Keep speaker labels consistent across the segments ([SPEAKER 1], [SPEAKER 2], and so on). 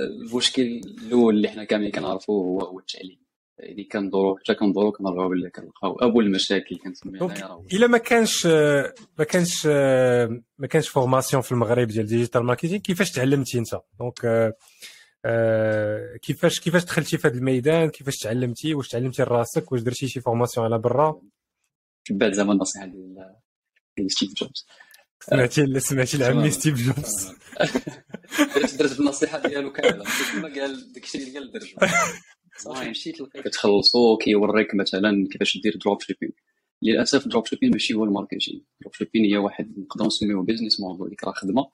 [SPEAKER 1] المشكل الأول اللي حنا كاملين كنعرفوه هو هو التعليم. يعني كندورو حتى كندورو كنرجعو كنلقاو. أبو المشاكل كنسميها
[SPEAKER 2] إلا ما كانش ما كانش ما كانش formation في المغرب ديال digital marketing كيفاش تعلمتي أنت؟ donc آه، كيفاش كيفاش دخلتي في هذا الميدان؟ كيفاش تعلمتي؟ واش تعلمتي راسك؟ واش درتي شي formation على برا؟
[SPEAKER 1] بعد زعما النصيحة ديال ستيف جوبز
[SPEAKER 2] سمعتي سمعتي لعمي ستيف جوبز.
[SPEAKER 1] درت بالنصيحه ديالو كاملة. كما قال داكشي اللي قال درجو صافي مشيت كتخلصو كيوريك مثلا كيفاش دير دروب شيبين للأسف دروب شيبين ماشي هو الماركتينغ. دروب شيبين هي واحد نقدروا نسميوه بيزنس موديل ديك راه خدمة.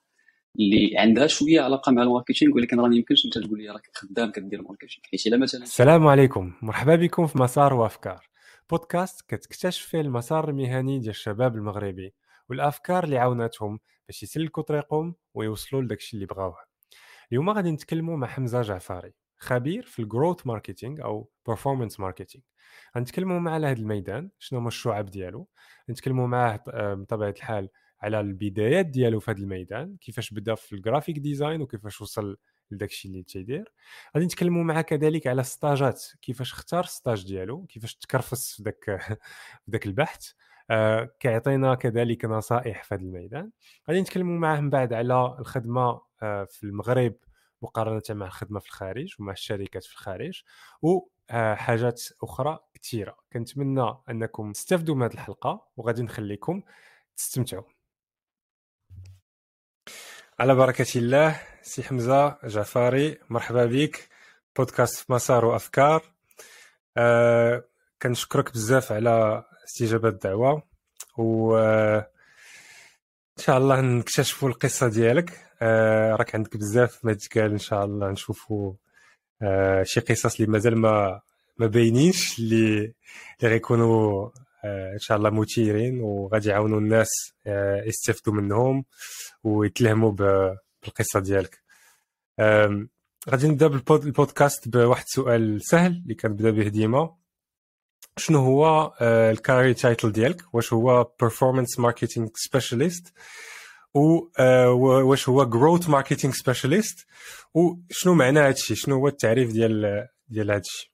[SPEAKER 1] اللي عندها شوية علاقة مع الماركتينغ ولكن راه ما يمكنش أنت تقول لي راك خدام كدير ماركتينغ حيت إلا مثلا
[SPEAKER 2] السلام عليكم. مرحبا بكم في مسار وافكار. بودكاست كتكتشف فيه المسار المهني ديال الشباب المغربي. والأفكار اللي عاوناتهم باش يسلكوا طريقهم ويوصلوا لداكشي اللي بغاوه. اليوم غادي نتكلموا مع حمزة جعفاري خبير في ال growth marketing أو performance marketing غنتكلموا معاه على هذا الميدان شنو هما الشعب ديالو. نتكلموا معاه آه، بطبيعة الحال على البدايات ديالو في هذا الميدان كيفاش بدأ في ال graphic design وكيفاش وصل لداك الشيء اللي تيدير. غادي نتكلموا معاه كذلك على ستاجات كيفاش اختار ستاج ديالو كيفاش تكرفس في داك في داك البحث. كيعطينا كذلك نصائح في هذا الميدان. غادي نتكلموا معاه من بعد على الخدمة آه في المغرب مقارنة مع الخدمة في الخارج ومع الشركات في الخارج وحاجات أخرى كثيره كنتمنى أنكم تستافدوا من هذه الحلقة وغادي نخليكم تستمتعوا. على بركة الله سي حمزة جعفاري مرحبا بك. بودكاست مسار وأفكار. أه كنشكرك بزاف على استجابة الدعوة و إن شاء الله نكتشفوا القصة ديالك. أه راك عندك بزاف ما تقال إن شاء الله نشوفوا أه شي قصص اللي مازال ما ما باينينش اللي اللي غيكونوا أه إن شاء الله مثيرين وغادي يعاونوا الناس يستافدوا منهم ويتلهموا بالقصة ديالك. غادي نبدأ بالبودكاست بواحد السؤال سهل اللي كنبدأ به ديما. شنو هو ال career title ديالك؟ واش هو performance marketing specialist واش هو growth marketing specialist وشنو معنى هادشي؟ شنو هو التعريف ديال ديال هادشي؟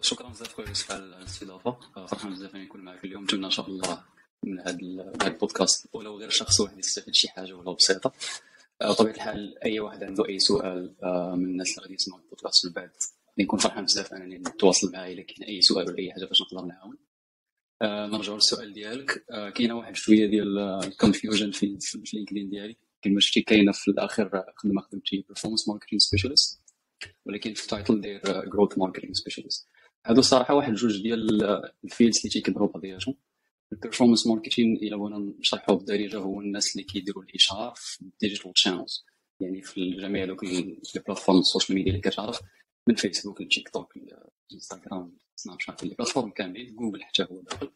[SPEAKER 1] شكرا بزاف خويا يوسف على الاستضافه فرحان بزاف نكون معك اليوم. نتمنى إن شاء الله من هذا البودكاست. ولو غير شخص واحد يستفيد شي حاجة ولو بسيطة. بطبيعة الحال أي واحد عنده أي سؤال من الناس اللي غادي يسمعوا البودكاست من بعد نكون فرحان بزاف أنني نتواصل معاه إلا كاين أي سؤال ولا أي حاجة باش نقدر نعاون. نرجعوا للسؤال ديالك. كاينة واحد شوية ديال ال confusion في في LinkedIn ديالي. كما شفتي كاينة في الآخر خدمة خدمتي performance marketing specialist ولكن في ال title داير growth marketing specialist هادو الصراحه واحد جوج ديال ال fields اللي تيكبروا بعضياتهم ال performance marketing إلا بغينا نشرحوه بالدارجه هو الناس اللي كيديروا الاشهار في ال digital channels يعني في جميع دوك les plateformes ال social media اللي كتعرف. من فيسبوك لتيك توك انستغرام سناب شات les plateformes كاملين جوجل حتى هو داخل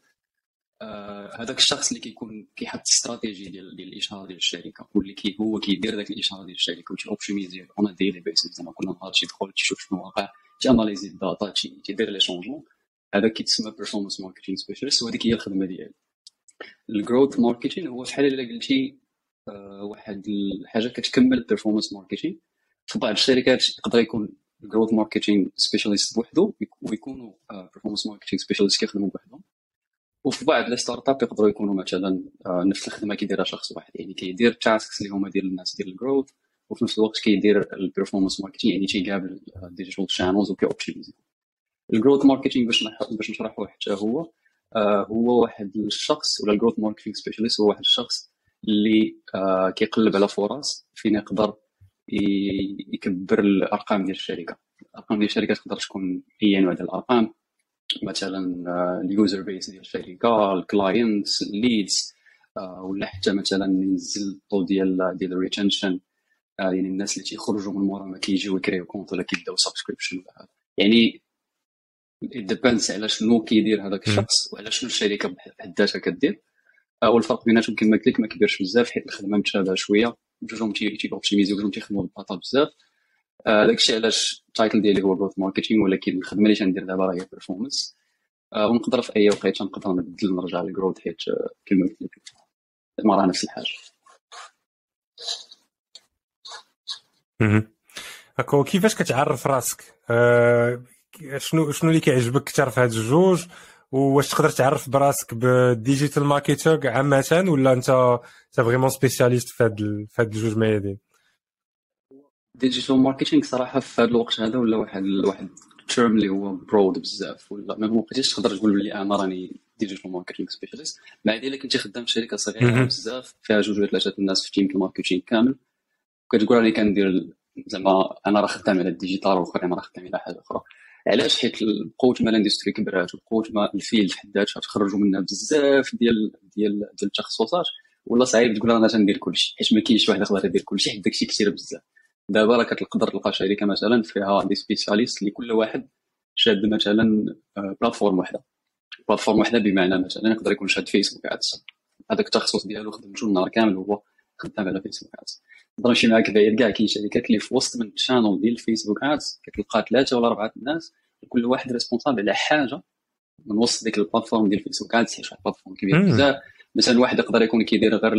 [SPEAKER 1] هذاك الشخص اللي كيكون كيحط استراتيجي ديال ديال الاشهار ديال الشركة واللي كي هو كيدير ذاك الاشهار ديال الشركة وتي optimisé on daily basis زعما كل نهار تيدخل تيشوف شنو واقع تي analysé ال data تيدير les changements هذا كيتسمى performance marketing specialist وهذيك هي الخدمة ديالي. ال growth marketing هو شحال إلا قلتي واحد الحاجة كتكمل ال performance marketing في بعض الشركات يقدر يكون ال growth marketing specialist بوحدو ويكونوا performance marketing specialist كيخدموا بوحدهم. وفي بعض les startups يقدروا يكونوا مثلا نفس الخدمة كيديرها شخص واحد. يعني كيدير tasks اللي هما ديال الناس ديال ال growth وفي نفس الوقت كيدير ال performance marketing يعني تيقابل digital channels وكي optimisé ال growth marketing باش باش نشرحه حتى هو آه هو واحد الشخص ولا ال growth marketing specialist هو واحد الشخص اللي آه كيقلب على فرص فين يقدر يكبر الأرقام ديال الشركة. الأرقام ديال الشركة تقدر تكون اي نوع ديال الأرقام. مثلا ال user base ديال الشركة ال clients ال leads آه ولا حتى مثلا ينزل ال taux ديال ديال ال retention آه يعني الناس اللي تيخرجوا من مورا ما كيجيو يcréeو compte ولا كيبداو subscription يعني depends على شنو كيدير هذاك الشخص وعلى شنو الشركة بحد ذاتها كدير والفرق بيناتهم كما قلت لك ما كبيرش بزاف حيت الخدمة متشابهة شوية. بجوجهم تي optimiséو بجوجهم تيخدموا بال data بزاف داكشي علاش ال title ديالي هو growth marketing ولكن الخدمه اللي تندير دابا هي performance ونقدر في اي وقيته نقدر نبدل نرجع لل growth حيت كما قلت لك المراه نفس الحاجة
[SPEAKER 2] هكا كيفاش كتعرف راسك شنو شنو اللي كيعجبك أكثر في هاد الجوج واش تقدر تعرف براسك بال digital marketing عامة ولا انت أنت vraiment spécialiste في هاد في هاد الجوج ميادين
[SPEAKER 1] digital marketing صراحة في هذا الوقت هذا ولا واحد واحد term اللي هو broad بزاف ولا ما بقيتيش تقدر تقول بلي أنا راني digital marketing specialist مع ذلك كنتي خدام في شركة صغيرة بزاف فيها جوج ولا ثلاثة الناس في team ال marketing كامل. كتقول راني كندير زعما أنا راه خدام على ال digital والاخرين راه خدام على حاجة أخرى. علاش؟ حيت قوة ما ال industry كبرات وقوة ما ال field حد ذاتها تخرجوا منها بزاف ديال ديال ديال التخصصات ولا صعيب تقول أنا تندير كلشي حيت ما كاينش واحد يقدر يدير كلشي حيت داكشي كثير بزاف. دابا راه كتقدر تلقى شركة مثلا فيها des spécialistes اللي كل واحد شاد مثلا plateforme وحده. plateforme وحده بمعنى مثلا يقدر يكون شاد فيسبوك هذاك التخصص ديالو خدمته النهار كامل هو خدام على فيسبوك ads نمشي معاك بعيد كاع كاين شركات اللي في وسط من ال channel ديال الفيسبوك ads كتلقى ثلاثة ولا أربعة الناس كل واحد responsable على حاجة من وسط ديك ال plateforme ديال فيسبوك ads حيت واحد ال plateforme كبير بزاف. مثلا واحد يقدر يكون كيدير غير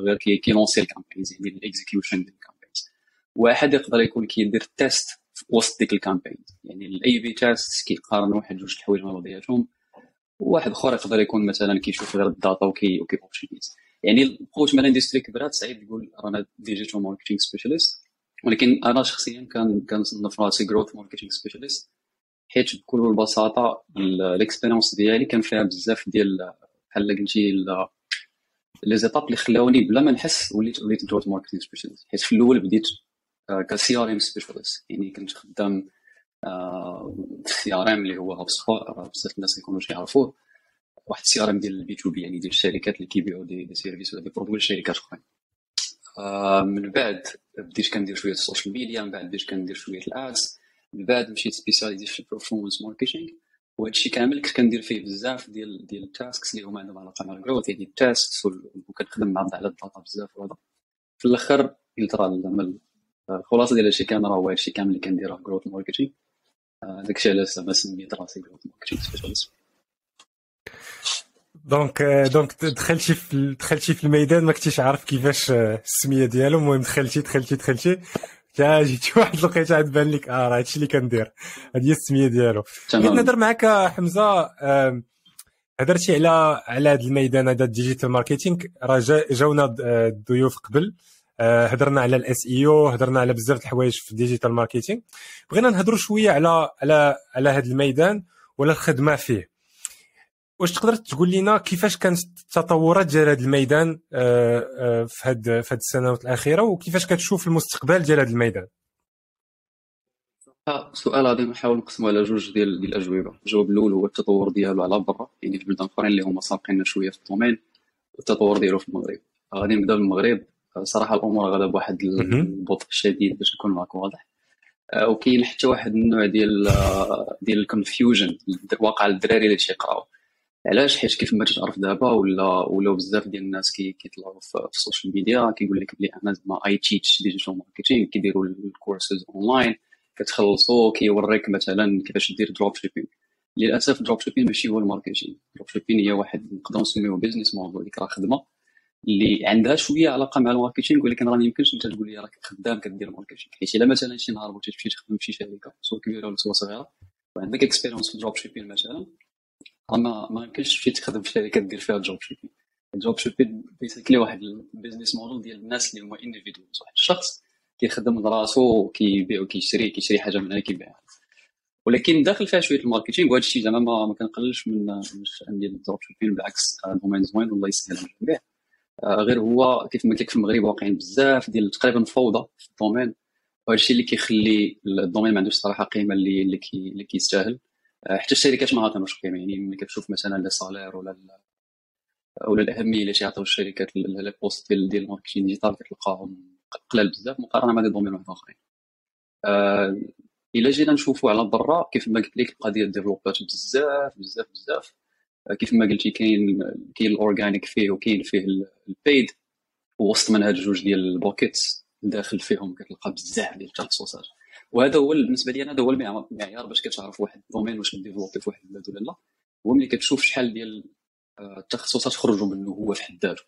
[SPEAKER 1] غير كي lancé ال campaigns يعني ال execution ديال ال campaigns واحد يقدر يكون كيدير test في وسط ديك ال campaigns يعني ال A/B test كيقارن واحد جوج الحوايج مع بعضياتهم. وواحد أخر يقدر يكون مثلا كيشوف غير ال data وكي وكي optimise يعني قوة ما ال industry كبرات صعيب تقول رانا digital marketing specialist ولكن أنا شخصيا كان كنصنف راسي growth marketing specialist حيت بكل بساطة ال expérience ديالي كان فيها بزاف ديال بحال قلتي لي les étapes اللي خلاوني بلا ما نحس وليت وليت growth marketing specialist حيت في الأول بديت ك CRM specialist يعني كنت خدام في CRM اللي هو hub بزاف الناس يكونوا يعرفوه. واحد ام ديال ال B2B يعني ديال الشركات اللي كيبيعوا des, services ولا des produits لشركات أخرين. آه من بعد بديت كندير شوية ال social media من بعد بديت كندير شوية ال ads من بعد مشيت spécialisé في ال performance marketing وهادشي كامل كنت كندير فيه بزاف ديال ديال ال tasks اللي هما عندهم علاقة مع ال growth يعني ال tasks وكنخدم مع على ال data بزاف وهذا. في الآخر راه زعما الخلاصه ديال هادشي كامل راه هو هادشي كامل اللي كنديره growth marketing داكشي علاش زعما سميت راسي growth marketing specialist
[SPEAKER 2] donc donc دخلتي في دخلتي في الميدان ما كنتيش عارف كيفاش السميه ديالو المهم دخلتي دخلتي دخلتي تا جيتي واحد الوقيته عاد بان لك آه راه هادشي اللي كندير هذه هي السميه ديالو بغيت نهضر معاك حمزه هضرتي على على هذا الميدان هذا ال digital marketing راه جاونا الضيوف قبل هضرنا على ال SEO هضرنا على بزاف د الحوايج في ال digital marketing بغينا نهضروا شوية على على على هذا الميدان ولا الخدمه فيه واش تقدر تقول لنا كيفاش كانت التطورات ديال هذا الميدان في هاد في هاد السنوات الأخيرة وكيفاش كتشوف المستقبل ديال هذا الميدان
[SPEAKER 1] سؤال غادي نحاول نقسمو على جوج ديال ديال الأجوبة. الجواب الأول هو التطور ديالو على برا يعني في بلدان أخرين اللي هما سابقين شوية في ال domaine والتطور ديالو في المغرب. غادي نبداو بالمغرب. صراحة الأمور غادا بواحد البطء شديد باش نكون معك واضح. وكاين حتى واحد النوع ديال ديال ال confusion واقع الدراري اللي تيقراو. علاش؟ حيت كيف ما تعرف دابا ولا ولاو بزاف ديال الناس كيطلعوا في ال social media كيقول لك بلي أنا زعما I teach digital marketing كيديروا ال courses online كتخلصوا كيوريك مثلا كيفاش دير drop shipping للأسف drop shipping ماشي هو ال marketing. drop shipping هي واحد نقدروا نسميوه business model ديك راه خدمة. اللي عندها شوية علاقة مع ال marketing ولكن راه يمكنش أنت تقول لي راك خدام كدير marketing حيت إلا مثلا شي نهار بغيتي تمشي تخدم في شي شركة سواء كبيرة ولا سواء صغيرة وعندك expérience في drop shipping مثلا ما ما يمكنش تمشي تخدم في شركة دير فيها drop shipping ال drop shipping basically واحد ال business model ديال الناس اللي هما individuals واحد الشخص كيخدم راسو كيبيع وكيشري كيشري حاجة من هنا كيبيعها ولكن داخل فيها شوية ال marketing وهذا الشيء زعما ما, كنقللش من الشأن ديال ال drop shipping بالعكس domaine زوين والله يسهل على الجميع غير هو كيف ما قلت في المغرب واقعين بزاف ديال تقريبا فوضى في ال domaine وهذا الشيء اللي كيخلي ال domaine ما عندوش صراحة قيمة اللي اللي كيستاهل. حتى الشركات ما عطينوش قيمه يعني ملي كتشوف مثلا les salaires ولا ولا الأهمية اللي تيعطيو الشركات les postes ديال ديال ال marketing digital كتلقاهم قلال بزاف مقارنة مع des domaines واحد آخرين. آه إلا جينا نشوفوا على برا كيف ما قلت لك القضية développات بزاف بزاف بزاف. كيف ما قلتي كاين كاين ال organic فيه وكاين فيه ال paid. ووسط من هاد جوج ديال ال buckets داخل فيهم كتلقى بزاف ديال التخصصات. وهذا هو بالنسبة لي أنا هذا هو المعيار باش كتعرف واحد الدومين واش مdéveloppي في واحد البلاد ولا لا. هو ملي كتشوف شحال ديال التخصصات خرجوا منه هو في حد ذاته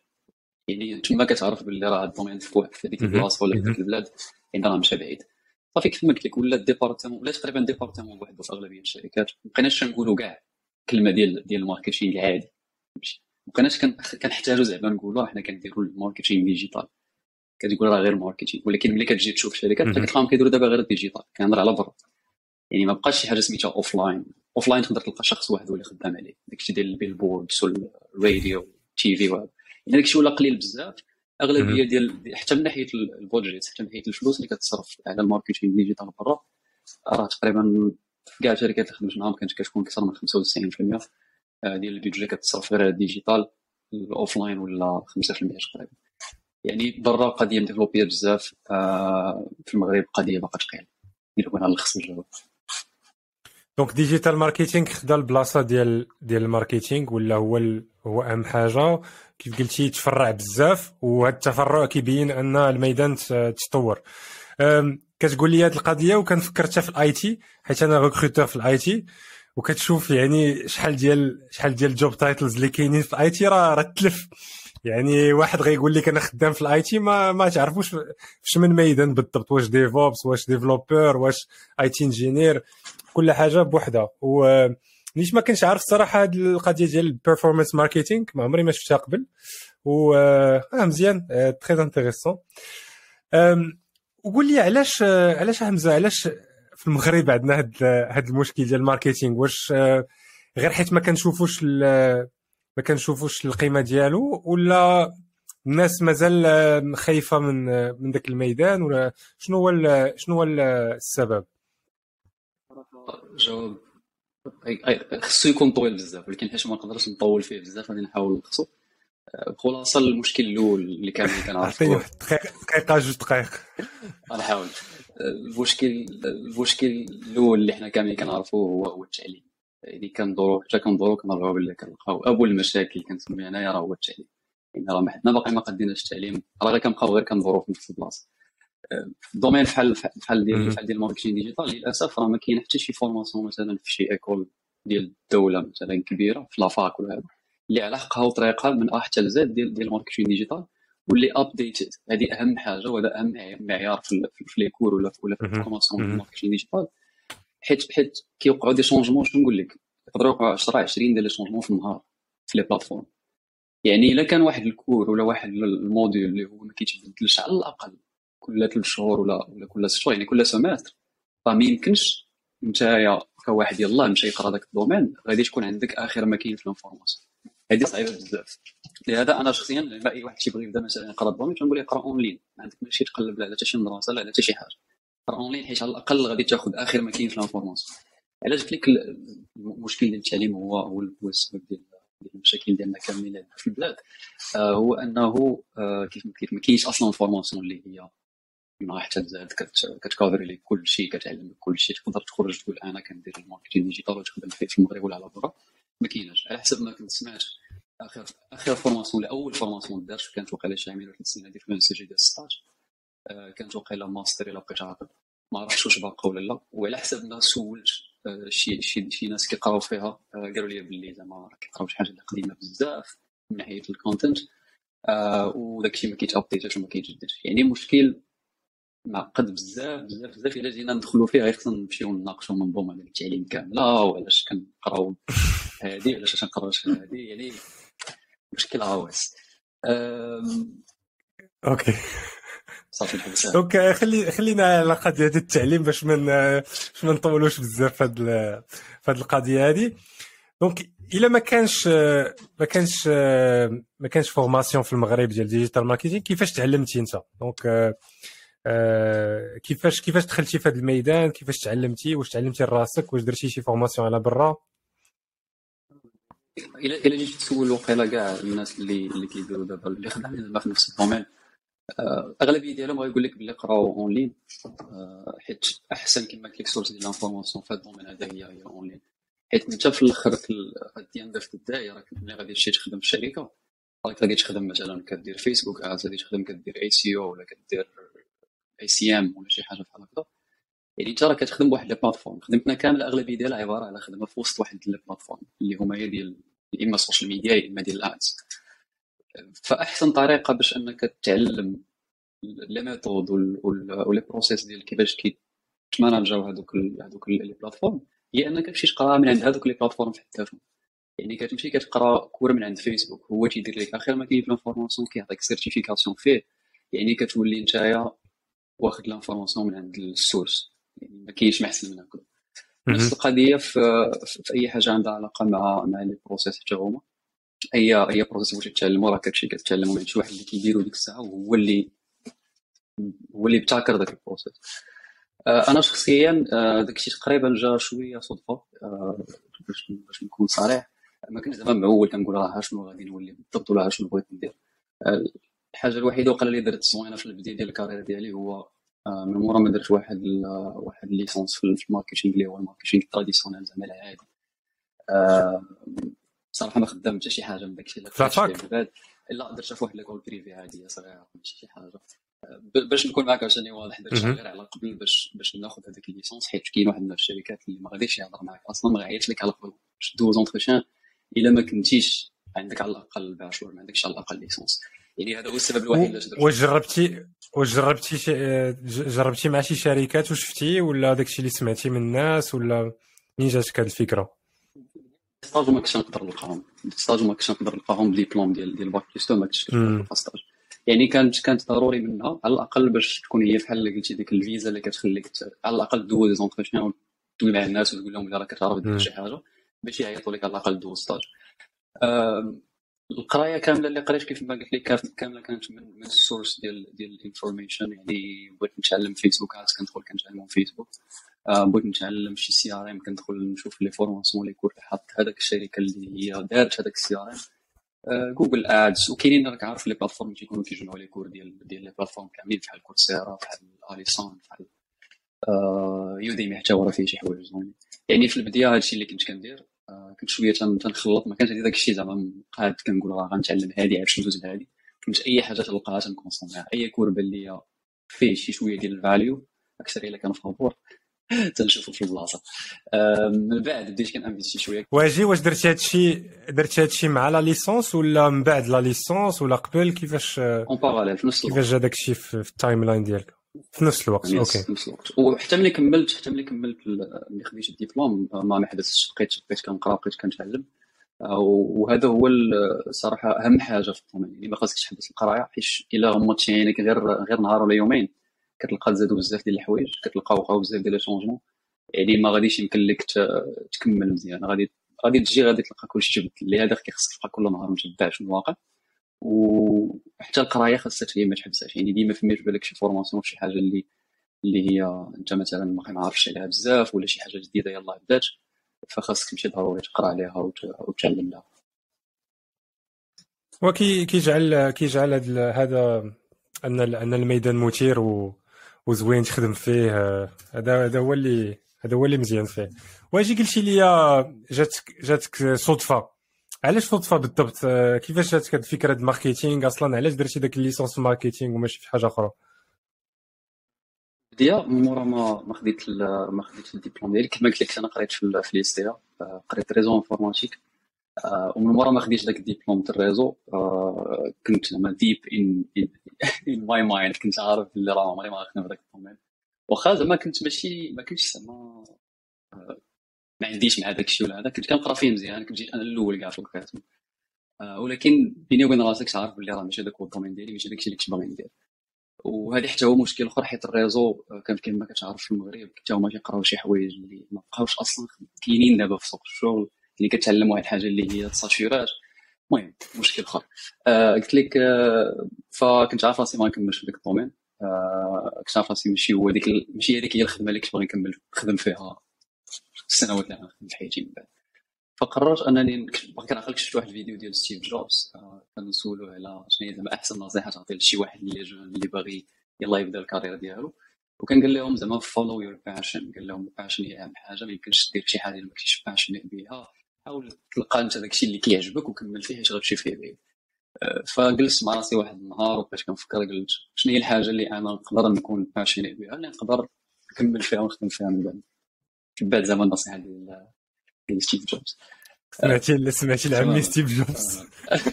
[SPEAKER 1] يعني تما كتعرف باللي راه ال domaine في واحد في هذيك البلاصة ولا في هذيك البلاد يعني راه مشى بعيد. صافي كيف ما قلت لك ولا département ولا تقريبا département بوحدو في أغلبية الشركات. ما بقيناش نقولوا كاع كلمة ديال ديال ال marketing العادي. ما بقيناش كنحتاجوا زعما نقولوا حنا كنديروا ال marketing digital. كتقول راه غير marketing ولكن ملي كتجي تشوف شركات كتلقاهم كيديروا دابا غير ال digital كنهضر على برا. يعني ما بقاش شي حاجة سميتها offline offline تقدر تلقى شخص واحد هو اللي خدام عليه. داكشي ديال ال billboards والراديو TV وهذا. يعني داكشي ولا قليل بزاف. أغلبية ديال حتى من ناحية ال budget حتى من ناحية الفلوس اللي كتصرف على ال marketing digital برا راه تقريبا كاع الشركات اللي خدمت معاهم كانت كتكون أكثر من 95% آه، ديال ال budget كتصرف غير على ال digital ال offline ولا 5% تقريبا. يعني برا قضيه مdéveloppية بزاف آه، في المغرب قضية باقا ثقيله إلا بغينا نلخص الجواب
[SPEAKER 2] donc digital marketing خدا البلاصة ديال ديال ال marketing ولا هو ال... هو أهم حاجة؟ كيف قلتي تفرع بزاف وهذا التفرع كيبين أن الميدان تطور. كتقول لي هذه القضية وكنفكرتها في ال IT حيت أنا recruteur في ال IT وكتشوف يعني شحال ديال شحال ديال ال job titles اللي كاينين في ال IT راه تلف. يعني واحد غيقول لك أنا خدام في ال IT ما ما تعرفوش فاش من ميدان بالضبط واش DevOps واش developer واش IT engineer كل حاجة بوحدها. و ما كنتش عارف الصراحة هذه القضية ديال ال performance marketing ما عمري ما شفتها قبل. و آه مزيان très intéressant وقول لي علاش علاش حمزة علاش في المغرب عندنا هذا هذا المشكل ديال ال marketing واش غير حيت ما كنشوفوش ما كنشوفوش القيمة ديالو ولا الناس مازال خايفة من من ذاك الميدان ولا شنو هو شنو هو السبب؟
[SPEAKER 1] جواب. خصو يكون طويل بزاف ولكن حيت ما نقدرش نطول فيه بزاف غادي نحاول نلخصو بخلاصه المشكل الأول اللي كامل كنعرفو
[SPEAKER 2] دقيقة جوج دقائق.
[SPEAKER 1] غنحاول. المشكل المشكل الأول اللي حنا كاملين كنعرفوه هو هو التعليم. يعني كندورو حتى كندورو كنرجعو باللي كنلقاو اول المشاكل كنسمي انايا راه هو التعليم. يعني راه حنا باقي ما قديناش التعليم. راه غير كنبقاو غير كندورو في نفس البلاصه في ال domaine بحال بحال ديال بحال ديال ال marketing digital للأسف راه ما كاين حتى شي formation مثلا في شي école ديال الدولة مثلا كبيرة في la fac ولا هذا اللي على حقها وطريقها من A حتى ل Z ديال ديال ال marketing digital واللي updated هذه أهم حاجة وهذا أهم معيار في, في les cours ولا في ولا في ال formation ديال ال marketing digital. حيت حيت كيوقعوا des changements شنو نقول لك؟ يقدروا يوقعوا 10 20 ديال les changements في النهار في les plateformes. يعني إلا كان واحد ال cours ولا واحد ال module اللي هو ما كيتبدلش على الأقل كل ثلاث شهور ولا ولا كل ست شهور يعني كل semestre فما يمكنش نتايا كواحد يلاه مشى يقرا داك ال domaine غادي تكون عندك آخر ما كاين في ال information. هذه صعيبة بزاف. لهذا أنا شخصيا لما أي واحد تيبغي يبدا مثلا يقرا ال domaine تنقول له اقرا أونلاين. ما عندك ماشي تقلب لا على حتى شي مدرسة لا على حتى شي حاجة. أونلاين حيت على الأقل غادي تاخذ آخر ما كاين في ال information علاش قلت لك المشكل ديال التعليم هو هو السبب ديال المشاكل ديالنا كاملين في البلاد. آه هو أنه آه كيف ما كاينش أصلا فورماسيون اللي هي ما حتى تزاد كتكافري لك كل شيء كتعلم لك كل شيء تقدر تخرج تقول أنا كندير ال marketing digital وتخدم في المغرب ولا على برا. ما كايناش. على حسب ما كنت سمعت اخر آخر formation ولا أول formation دارت كانت وقيلة شي عامين ولا ثلاث سنين هذه في السي جي ديال 16 آه، كانت وقيله ماستر الا بقيت عاقل ما عرفتش واش باقا ولا لا. وعلى حسب ما سولت آه، شي شي شي ناس كيقراو فيها آه، قالوا لي باللي زعما كيقراو شي حاجة اللي قديمة بزاف من ناحية ال content وداك الشيء ما كيتupdateش وما كيتجددش. يعني مشكل معقد بزاف بزاف بزاف. إلا جينا ندخلوا فيه غير خصنا نمشيو نناقشوا منظومه ديال التعليم كاملة وعلاش كنقراو هذه وعلاش كنقراوش هذه يعني مشكل عويص
[SPEAKER 2] OK. صافي donc خلي خلينا على قضية التعليم باش من باش ما نطولوش بزاف في هذه في هذه القضية هذه. donc إلا ما كانش ما كانش ما كانش formation في المغرب ديال digital marketing كيفاش تعلمتي أنت؟ donc آه، كيفاش كيفاش دخلتي في هذا الميدان؟ كيفاش تعلمتي؟ واش تعلمتي لراسك واش درتي شي formation على برا؟
[SPEAKER 1] إلا إلا جيت تسول وقيلا كاع الناس اللي اللي كيديروا دابا اللي خدامين دابا في نفس ال domaine آه، أغلبية ديالهم غايقول لك بلي قراو en ligne آه، حيت أحسن كما قلت لك source ديال l'information في هذا ال domaine هذا هي هي en ligne حيت أنت في الأخر ديال في البدايه راك ملي غادي تمشي تخدم في الشركة راك غادي تخدم مثلا كدير فيسبوك ads غادي تخدم كدير SEO ولا كدير SEM ولا شي حاجة بحال هكا يعني أنت راه كتخدم بواحد les plateformes خدمتنا كاملة الاغلبيه ديالها عبارة على خدمة في وسط واحد les plateformes اللي هما هي ديال يا إما ال social media يا إما ديال ال ads فأحسن طريقة باش أنك تعلم les méthodes و les process ديال كيفاش كيتماناجاو هذوك هذوك les plateformes هي أنك تمشي تقرا من عند هذوك les plateformes في حداتهم يعني كتمشي كتقرا cours من عند فيسبوك هو تيدير لك. اخر ما كاين في ال information كيعطيك certification فيه يعني كتولي نتايا واخد l'information من عند ال source. يعني ما كاينش محسن من هكا. نفس القضية في, في أي حاجة عندها علاقة مع مع les process حتى هما. أي أي process بغيتي تتعلمو راه كتمشي كتعلمو من شي واحد اللي كيديرو ديك الساعة؟ وهو اللي هو اللي ابتكر داك ال process آه، أنا شخصيا آه، داكشي تقريبا جا شوية صدفة. آه، باش باش نكون صريح ما كنتش زعما معول كنقول راه شنو غادي نولي بالضبط ولا شنو بغيت ندير. الحاجة الوحيدة وقيلة اللي درت زوينه في البداية ديال ال carrière ديالي هو من مورا ما درت واحد واحد licence في ال marketing اللي هو ال marketing traditionnel زعما العادي. صراحة ما خدام حتى شي حاجة من داكشي اللي
[SPEAKER 2] في
[SPEAKER 1] لا درتها في واحد l'école privée عادية صغيره ماشي شي حاجة. باش نكون معك عشان واضح درت غير على قبل باش باش ناخذ هذاك ال licence حيت كاين واحد من الشركات اللي ما غاديش يهضر معك أصلا ما غيعيطش لك على قبل. باش دوز entretien إلا ما كنتيش عندك على الأقل bachelor ما عندكش على الأقل licence يعني هذا هو السبب الوحيد علاش درت
[SPEAKER 2] واش جربتي واش جربتي. جربتي مع شي شركات وشفتي ولا داكشي اللي سمعتي من الناس ولا منين جاتك هذه الفكرة؟
[SPEAKER 1] ستاج ما كنتش نقدر نلقاهم ستاج ما كنتش نقدر نلقاهم ديبلوم ديال ديال ال bac plus ما كنتش نلقى stage يعني كانت كانت ضروري منها على الاقل باش تكون هي بحال اللي قلتي ديك الفيزا اللي كتخليك على الاقل دوز des entretiens وتدوي مع الناس وتقول لهم لا راك كتعرف دير شي حاجة باش يعيطوا لك على الاقل دوز stage القرايه كامله اللي قريت كيف ما قلت لك كامله كانت من من ال source ديال ديال ال information يعني بغيت نتعلم فيسبوك عاد كندخل كنتعلم فيسبوك بغيت نتعلم شي CRM كندخل نشوف les formations les cours حاط هذاك الشركة اللي هي دارت هذاك ال CRM. جوجل ads وكاينين راك عارف les plateformes تيكونوا كيجمعوا les cours ديال ديال les plateformes كاملين بحال Coursera بحال Alison بحال Udemy حتى هو راه فيه شي حوايج يعني في البداية هادشي اللي كنت كندير آه، كنت شوية تنخلط ما كانش عندي داك الشيء زعما قاعد كنقول راه غنتعلم هادي عاد ندوز لهادي كنت أي حاجة تلقاها تنكونسوميها أي cours بان ليا فيه شي شوية ديال ال value أكثر إلا كان فابور تنشوفو في البلاصة. من بعد بديت كنانفيستي شوية.
[SPEAKER 2] واجي واش درتي هادشي درتي هادشي مع la licence ولا من بعد la licence ولا قبل؟ كيفاش
[SPEAKER 1] en parallèle في نفس
[SPEAKER 2] الوقت. كيفاش جا داكشي في ال timeline ديالك؟ في نفس الوقت okay.
[SPEAKER 1] في نفس الوقت. وحتى ملي كملت حتى ملي كملت ملي خديت الدبلوم ما ما حبستش بقيت بقيت كنقرأ بقيت كنتعلم. آه، وهذا هو الصراحه أهم حاجة في ال domaine يعني ما خاصكش تحبس القراية حيت إلا غمضت عينيك غير غير نهار ولا يومين. كتلقى تزادوا بزاف ديال الحوايج كتلقى وقعوا بزاف ديال les changements. يعني ما غاديش يمكن لك تكمل مزيان. غادي غادي تجي غادي تلقى كلشي تبدل. لهذا خصك تبقى كل نهار متبع شنو الواقع وحتى القراية خاصها هي ما تحبسهاش. يعني ديما في بالك شي formation شي حاجة اللي اللي هي أنت مثلا ما عارفش عليها بزاف ولا شي حاجة جديدة يلاه بدات. فخاصك تمشي ضروري تقرا عليها وتعلم لها.
[SPEAKER 2] وكي كيجعل كيجعل هذا أن أن الميدان مثير و وزوين تخدم فيه هذا هذا هو اللي هذا هو اللي مزيان فيه. واجي قلتي لي جاتك جاتك صدفة. علاش صدفة بالضبط؟ كيفاش جاتك هاد الفكرة ديال ال marketing أصلا؟ علاش درتي داك ال licence في ال marketing وماشي في حاجة أخرى؟
[SPEAKER 1] بديا مورا ما ما خديت ما خديت الدبلوم ديالي. كما قلت لك أنا قريت في في l'ISTA قريت réseaux informatiques. ومن مورا ما خديتش داك الدبلوم تاع ال réseau. كنت زعما deep in in my mind كنت عارف بلي راه عمري ما غنخدم في ذاك ال domaine. واخا زعما كنت ماشي ما كنتش زعما ما عنديش مع داك الشيء ولا هذا. كنت كنقرا فيه مزيان كنت جيت أنا الأول كاع في الكاتب ولكن بيني وبين راسك عارف بلي راه ماشي هذاك هو ال domaine ديالي ماشي داكشي اللي كنت باغي ندير. وهذه حتى هو مشكل أخر حيت ال réseau كان كما كتعرف في المغرب حتى هما كيقراو شي حوايج اللي ما بقاوش أصلا كاينين دابا في سوق الشغل. اللي كتعلم واحد الحاجة اللي هي الساتورات المهم مشكل آخر. آه قلت لك آه فكنت عارف راسي ما نكملش في ذاك ال domaine. آه كنت عارف راسي ماشي هو ديك ماشي هذيك هي الخدمة اللي كنت باغي نكمل نخدم فيها السنوات اللي غنخدم في حياتي من بعد. فقررت أنني كنعقل شفت واحد الفيديو ديال ستيف جوبز. آه كنسولوه على شنو هي زعما أحسن نصيحة تعطي لشي واحد اللي jeune اللي باغي يلاه يبدأ ال carrière ديالو. وكان قال لهم زعما follow your passion قال لهم ال passion هي أهم حاجة ما يمكنش دير شي حاجة اللي ما كنتيش passion بها. حاول تلقى أنت داكشي اللي كيعجبك وكمل فيه حيت غتمشي فيه بعيد. آه، فجلست مع راسي واحد النهار وبقيت كنفكر قلت شنو هي الحاجة اللي أنا نقدر نكون passion بها اللي نقدر نكمل فيها ونخدم فيها من بعد. تبعت زعما النصيحة ديال ديال ستيف جوبز.
[SPEAKER 2] سمعتي سمعتي لعمي ستيف جوبز.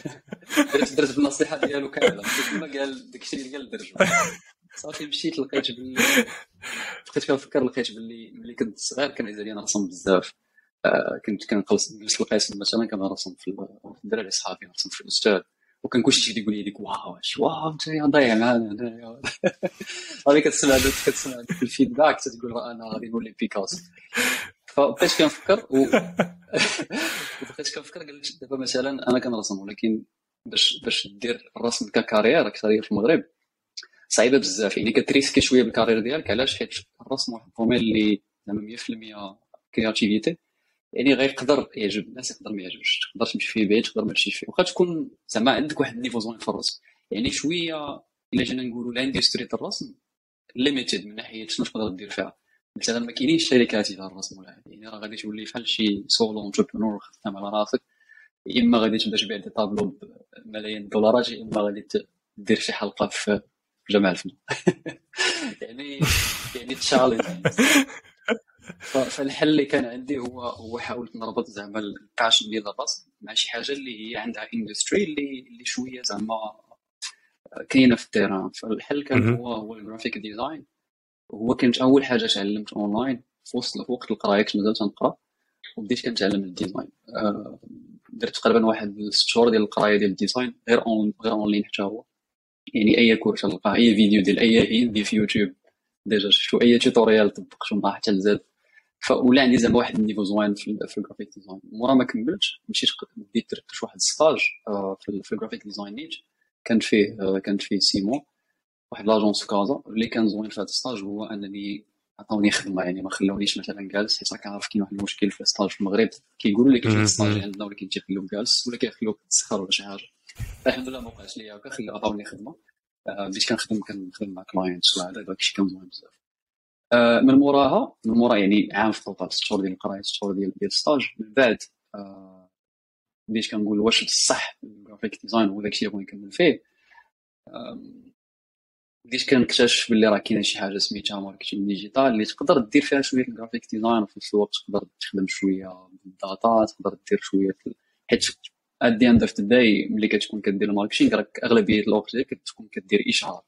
[SPEAKER 1] درت بالنصيحة ديالو كاملة. كما قال داكشي اللي قال درت. صافي مشيت لقيت باللي بقيت كنفكر لقيت باللي ملي كنت صغير كان عزيز عليا نرسم بزاف. كنت كنجلس في القسم مثلا كنرسم في الدراري صحابي نرسم في الأستاذ. وكان كلشي تيجي يقول لي ديك واو واو انت ضايع معانا هنايا غادي كتسمع كتسمع ال feedback تقول أنا غادي نولي بيكاسو فبقيت كنفكر و بقيت كنفكر قلت دابا مثلا أنا كنرسم ولكن باش باش دير الرسم ك carrière carrière في المغرب صعيبة بزاف. يعني كت risquer شوية بال carrière ديالك علاش؟ حيت الرسم واحد ال domaine اللي زعما 100% créativité يعني غيقدر يعجب الناس يقدر ما يعجبش تقدر تمشي فيه بعيد تقدر ما تمشيش فيه. واخا تكون زعما عندك واحد ال niveau زوين في الرسم يعني شوية إلا جينا نقولوا l'industrie ديال الرسم limited من ناحية شنو تقدر دير فيها. مثلا ما كاينينش شركات ديال الرسم ولا يعني راه غادي تولي بحال شي solo entrepreneur خدام على راسك يا إما غادي تبدأ تبيع des tableaux بملايين الدولارات يا إما غادي دير شي حلقة في جمع الفن يعني يعني challenge فالحل اللي كان عندي هو هو حاولت نربط زعما ال passion ديال الرسم مع شي حاجة اللي هي عندها industry اللي اللي شوية زعما كاينة في ال terrain. فالحل كان هو هو ال graphic design هو كانت أول حاجة تعلمت اونلاين في وسط في وقت القراية كنت مازال تنقرا وبديت كنتعلم ال design آه، درت تقريبا واحد ست شهور ديال القراية ديال ال design غير on غير اونلاين حتى هو. يعني أي course تلقاه أي فيديو ديال اي هندي في يوتيوب déjà شفتو أي tutorial طبقته من حتى لزاد. فولا عندي زعما واحد ال niveau زوين في, في ال graphic design مورا ما كملتش مشيت بديت درت واحد stage آه، في ال graphic design نيت. كان فيه آه، كانت فيه سيمو واحد l'agence في كازا اللي كان زوين في هذا ال stage هو أنني عطاوني خدمة يعني ما خلاونيش مثلا جالس. حيت كنعرف كاين واحد المشكل في ال stage في المغرب. كيقولوا لك في stage عندنا ولكن تيخلوك جالس ولا كيخلوك تسخر ولا شي حاجة. الحمد لله ما وقعش لي هكا عطاوني خدمة. آه، بديت كنخدم كنخدم مع clients وهذا داك الشيء كان زوين بزاف. من موراها من مورا يعني عام في ال total ست شهور ديال القراية ست شهور ديال ديال ال stage. من بعد آه، بديت كنقول واش بصح ال graphic design هو داكشي اللي بغيت نكمل فيه. بديت كنكتشف باللي راه كاينة شي حاجة سميتها marketing digital اللي تقدر دير فيها شوية ال graphic design وفي نفس الوقت تقدر تخدم شوية بال data تقدر دير شوية حيت at the end of the day ملي كتكون كدير ال marketing راك أغلبية الوقت ديالك كتكون كدير اشهار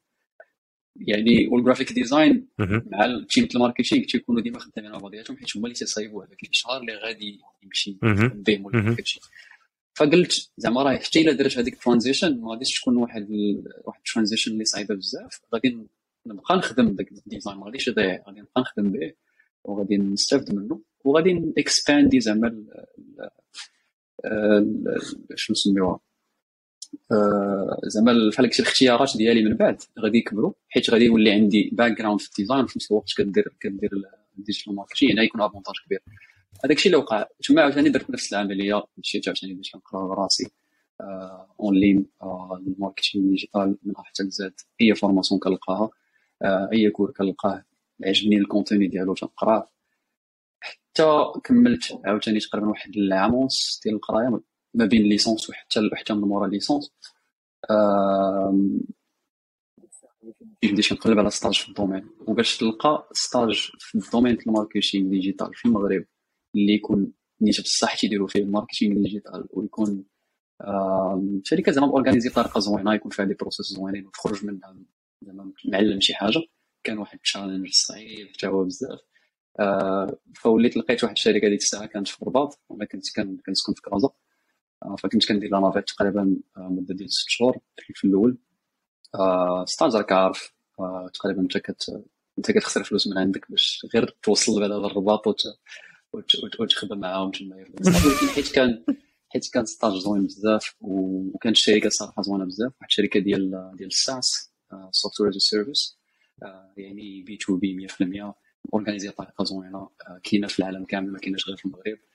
[SPEAKER 1] يعني وال graphic design مع ال team ال marketing تيكونوا ديما خدامين مع بعضياتهم حيت هما اللي تيصايبوا هذاك الاشهار اللي غادي يمشي بهم ولا داكشي فقلت زعما راه حتى إلا درت هذيك ال transition ما غاديش تكون واحد ال... واحد ال transition اللي صعيبة بزاف. غادي نبقى نخدم داك ال design ما غاديش يضيع. غادي نبقى نخدم به وغادي نستافد منه. وغادي ن expandi زعما شنو نسميوها؟ زعما بحال هكا الاختيارات ديالي من بعد غادي يكبروا حيت غادي يولي عندي background في ال design وفي نفس الوقت كدير كدير ال digital marketing هنا يكون avantage كبير. هذاك الشيء اللي وقع تما عاوتاني درت نفس العملية مشيت عاوتاني باش نقرأ براسي en ligne ال marketing digital من حتى لزاد أي formation كنلقاها آه، أي cours كنلقاه عجبني ال contenu ديالو تنقراه. حتى كملت عاوتاني تقريبا واحد العام ونص ديال القراية ما بين licence وحتى حتى من مورا licence بديت كنقلب على stage في ال domaine. وباش تلقى stage في ال domaine ال marketing digital في المغرب اللي يكون نيت بصح تيديروا فيه ال marketing digital ويكون شركة زعما organisée بطريقة زوينة يكون فيها des process زوينين وتخرج منها زعما معلم شي حاجة. كان واحد ال challenge صعيب حتى هو بزاف. آه، فوليت لقيت واحد الشركة ديك الساعة كانت في الرباط وأنا كنت كنسكن في كازا فكنت كندير la navette تقريبا آه، مدة ديال ست شهور في الأول. stage راك عارف تقريبا أنت كت أنت كتخسر فلوس من عندك باش غير توصل لهذا الرباط وتخدم معاهم تما. ولكن حيت كان حيت كان stage زوين بزاف وكانت الشركة صراحة زوينة بزاف. واحد الشركة ديال ديال ال SaaS software as service يعني B2B 100% organisée بطريقة زوينة آه، كاينة في العالم كامل ما كايناش غير في المغرب. آه،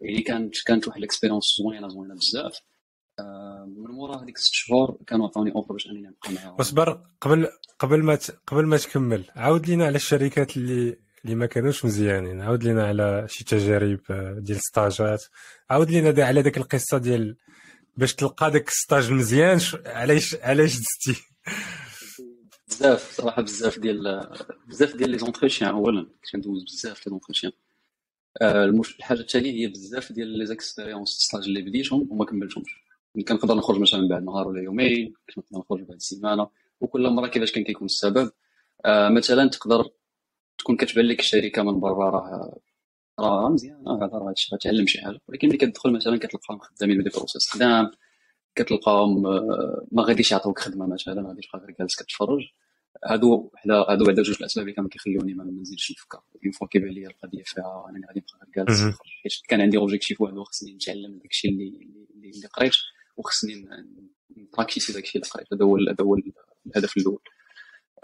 [SPEAKER 1] يعني كانت كانت واحد ال expérience زوينة زوينة بزاف. آه، من مورا هذيك ست شهور كانوا عطاوني offre باش أنني نبقى معاهم.
[SPEAKER 2] واصبر قبل قبل ما قبل ما تكمل عاود لينا على الشركات اللي اللي ما كانوش مزيانين. عاود لينا على شي تجارب ديال ستاجات. عاود لينا دا على ديك القصة ديال باش تلقى داك ال stage مزيان علاش علاش دزتي؟
[SPEAKER 1] بزاف صراحة بزاف ديال بزاف ديال les entretiens اولا كنت ندوز بزاف les entretiens آه، المش... الحاجة الثانية هي بزاف ديال les expériences stage اللي بديتهم وما كملتهمش. كنقدر نخرج مثلا بعد نهار ولا يومين كنقدر نخرج بعد سيمانة وكل مرة كيفاش كان كيكون السبب. آه مثلا تقدر تكون كتبان لك الشركة من برا راه راه مزيان هذا راه هادشي شي حاجة. ولكن ملي كتدخل مثلا كتلقاهم خدامين ب des process خدام كتلقاهم آه، ما غاديش يعطوك خدمة مثلا غادي تبقى غير جالس كتفرج. هادو وحده هادو بعدا جوج الأسباب اللي كانوا كيخلوني ما نزيدش نفكر. une fois كيبان لي القضية فيها أنا غادي نبقى جالس. نخرج حيت كان عندي objectif واحد خصني نتعلم داكشي اللي اللي, اللي قريت وخصني ن pratiquer داكشي اللي قريت. هذا هو هذا هو الهدف الأول.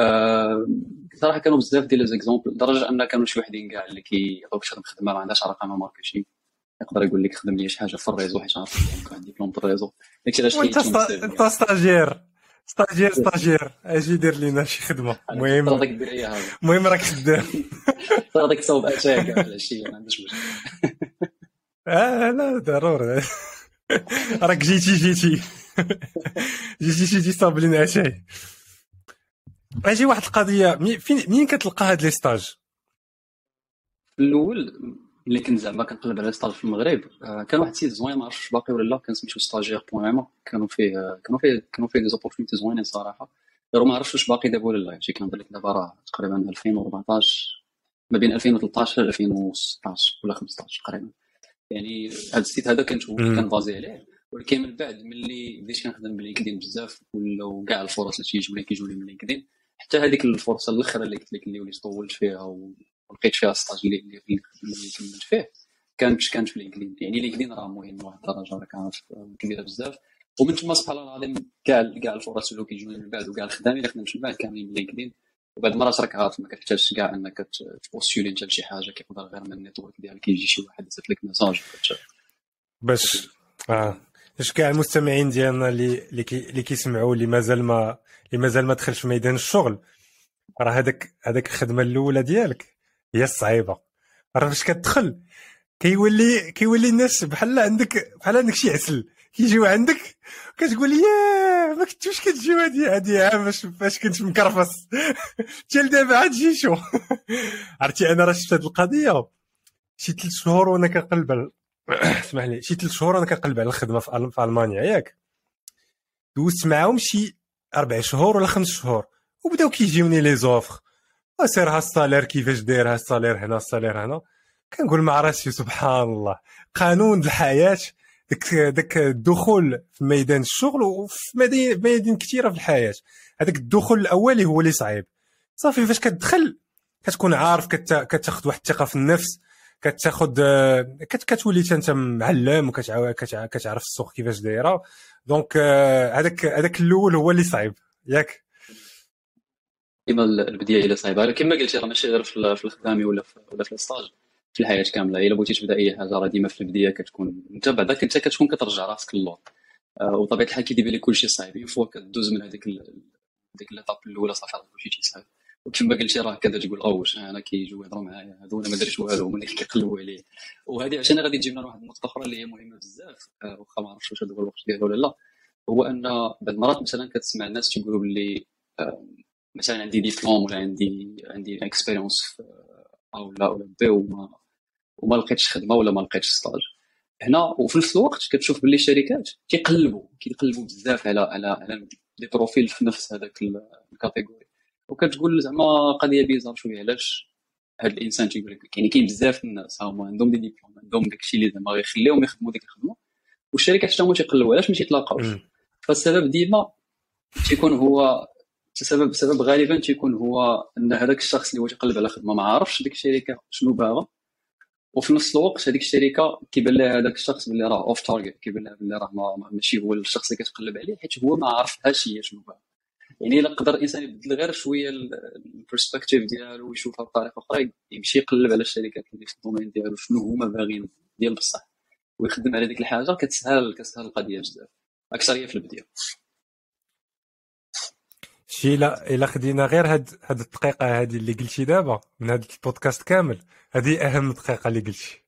[SPEAKER 1] أه صراحة كانوا بزاف ديال les exemples لدرجة أن كانوا شي وحدين كاع اللي كيعطوك شي خدمة ما عندهاش علاقة مع marketing يقدر يقول لك خدم لي شي حاجة في ال réseau حيت عارف عندي ديبلوم في ال réseau.
[SPEAKER 2] داكشي علاش أنت stagiaire stagiaire stagiaire أجي دير لينا شي خدمه المهم المهم راك خدام
[SPEAKER 1] هذاك تصاوب اتاك على شي ما عندوش مشكل
[SPEAKER 2] آه لا ضروري راك جيتي جيتي جيتي جيتي صاب لينا اتاي أجي واحد القضية فين منين كتلقى هاد les stages
[SPEAKER 1] الأول ملي كنت زعما كنقلب على stage في المغرب. آه، كان واحد ال site زوين ما عرفتش باقي ولا لا كان سميتو stagiaire point ma كانوا فيه كانوا فيه كانوا فيه des opportunités زوينين صراحة. غير ما عرفتش واش باقي دابا ولا لا. شي كنهضر لك دابا راه تقريبا 2014 ما بين 2013 2016 ولا 15 تقريبا. يعني هذا ال site هذا كنت كان basé عليه. ولكن من بعد ملي بديت كنخدم ب LinkedIn بزاف ولاو كاع الفرص اللي تيجيو لي كيجيو لي من LinkedIn حتى هذيك الفرصة الاخرى اللي قلت لك اللي وليت طولت فيها ولقيت فيها stage اللي اللي كملت فيه. كانت كانت في LinkedIn. يعني LinkedIn راه مهم لواحد الدرجة راك عارف كبيرة بزاف. ومن ثم سبحان الله العظيم كاع كاع الفرص اللي كيجوني من بعد وكاع الخدام اللي خدمت من بعد كاملين من LinkedIn. وبعد المرات راك عارف ما كتحتاجش كاع انك ت postuler انت لشي حاجة كيقدر غير من ال network ديالك كيجي شي واحد يصيفط لك message
[SPEAKER 2] باش آه. باش كاع المستمعين ديالنا اللي اللي كيسمعوا اللي مازال ما اللي مازال ما دخلش في ميدان الشغل راه هذاك هذاك الخدمة الأولى ديالك. هي الصعيبه راه فاش كتدخل كيولي كيولي الناس بحال عندك بحال عندك شي عسل كيجيو عندك كتقول يا ما كنتوش كتجيو هادي هادي باش فاش كنت مكرفص. حتى دابا عاد جي شو. عرفتي أنا راه شفت هاد القضية. شي ثلاث شهور وأنا كنقلب اسمح لي شي ثلاث شهور أنا كنقلب على الخدمة في, في ألمانيا ياك. دوزت معاهم شي أربع شهور ولا خمس شهور وبداو كيجيوني les offres سير ها ال salaire كيفاش داير ها ال salaire هنا ال salaire هنا. كنقول مع راسي سبحان الله قانون الحياة داك داك الدخول في ميدان الشغل وفي ميادين كثيرة في الحياة. هذاك الدخول الأولي هو اللي صعيب. صافي فاش كتدخل كتكون عارف كتاخذ واحد الثقة في النفس كتاخذ كتولي انت معلم وكتعرف السوق كيفاش دايرة. donc هذاك هذاك الأول هو اللي صعيب. ياك؟
[SPEAKER 1] كيما البدايه إلى صعيبه كما قلتي راه ماشي غير في الخدامي ولا في ولا في ال stage في الحياة كاملة. إلا بغيتي تبدأ أي حاجة راه ديما في البدايه كتكون. أنت بعدا أنت كتكون كترجع راسك للور آه وطبيعة الحال كيدير لك كلشي صعيب. فوا كدوز من هذيك ديك l'étape الأولى صافي راه كلشي تيسهل وكما قلتي راه كذا تقول أو واش أنا كيجيو يهضروا معايا هذو أنا ما درتش والو هما اللي كيقلبوا عليه. وهذه عشان غادي تجيبنا لواحد النقطة أخرى اللي هي مهمة بزاف. آه واخا ما عرفتش واش هذا هو الوقت ديالو ولا لا. هو أن بعض المرات مثلا كتسمع الناس تيقولوا باللي آه مثلا عندي ديبلوم ولا عندي عندي expérience أو لا ولا بي وما وما لقيتش خدمة ولا ما لقيتش stage هنا وفي نفس الوقت كتشوف باللي الشركات تيقلبوا كيقلبوا بزاف على على على des profils في نفس هذاك ال catégorie وكتقول زعما قضية bizarre شوية علاش هذا الإنسان تيقول لك يعني كاين بزاف الناس هما عندهم des diplômes عندهم داكشي اللي زعما غيخليهم يخدموا ديك الخدمة والشركات حتى هما تيقلبوا علاش ما تيتلاقاوش؟ فالسبب ديما تيكون هو السبب سبب غالبا تيكون هو أن هذاك الشخص اللي هو تيقلب على خدمة ما عارفش ديك الشركة شنو باغا. وفي نفس الوقت هذيك الشركة كيبان لها هذاك الشخص باللي راه off target كيبان لها باللي راه ماشي هو الشخص اللي كتقلب عليه حيت هو ما عارفهاش هي شنو باغا. يعني إلا قدر الإنسان يبدل غير شوية ال perspective ديالو ويشوفها بطريقة أخرى يمشي يقلب على الشركات اللي في ال domaine ديالو شنو هما باغيين. ديال بصح ويخدم على ديك الحاجة كتسهل كتسهل القضية بزاف. أكثر هي في البداية.
[SPEAKER 2] شي الا إلا خدينا غير هاد هاد الدقيقة هادي اللي قلتي دابا من هاد البودكاست كامل. هذه أهم دقيقة اللي قلتي.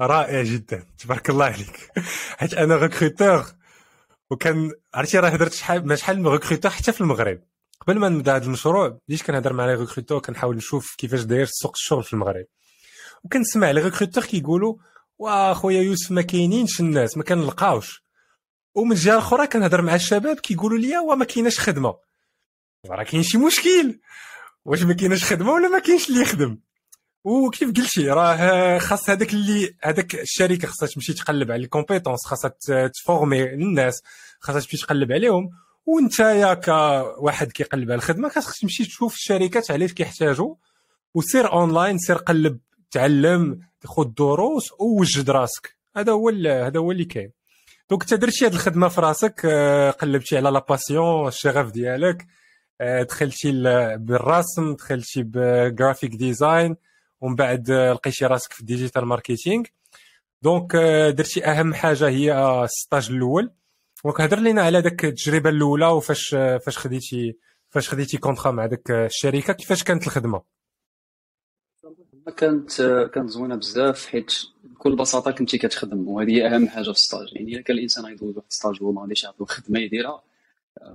[SPEAKER 2] رائع جدا. تبارك الله عليك. حيت أنا recruteur وكان عرفتي راه هضرت شحال ما شحال من recruteur حتى في المغرب. قبل ما نبدأ هذا المشروع بديت كنهضر مع les recruteurs كنحاول نشوف كيفاش داير سوق الشغل في المغرب. وكنسمع les recruteurs كيقولوا وا خويا يوسف ما كاينينش الناس ما كنلقاوش. ومن الجهة الأخرى كنهضر مع الشباب كيقولوا لي وا ما كايناش خدمة. راه كاين شي مشكل. واش ما كاينش خدمة ولا ما كاينش اللي يخدم. وكيف قلتي راه خاص هذاك اللي هذاك الشركة خاصها تمشي تقلب على ال compétences خاصها ت former الناس خاصها تمشي تقلب عليهم. وانت يا كواحد كيقلب على الخدمة خاصك تمشي تشوف الشركات علاش كيحتاجوا وسير أونلاين سير قلب تعلم خذ دروس ووجد راسك. هذا هو هذا هو اللي كاين. donc انت درتي هذه الخدمة في راسك آه، قلبتي على la passion الشغف ديالك. دخلتي بالرسم دخلتي ب graphic design ومن بعد لقيتي راسك في ال digital marketing donc درتي أهم حاجة هي ال stage الأول. donc هضر لينا على داك التجربة الأولى وفاش فاش خديتي فاش خديتي contrat مع داك الشركة كيفاش كانت الخدمة؟
[SPEAKER 1] كانت كانت زوينة بزاف حيت بكل بساطة كنتي كتخدم وهذه هي أهم حاجة في ال stage يعني إلا كان الإنسان غيدوز واحد stage وهو ما غاديش يعطيو خدمه يديرها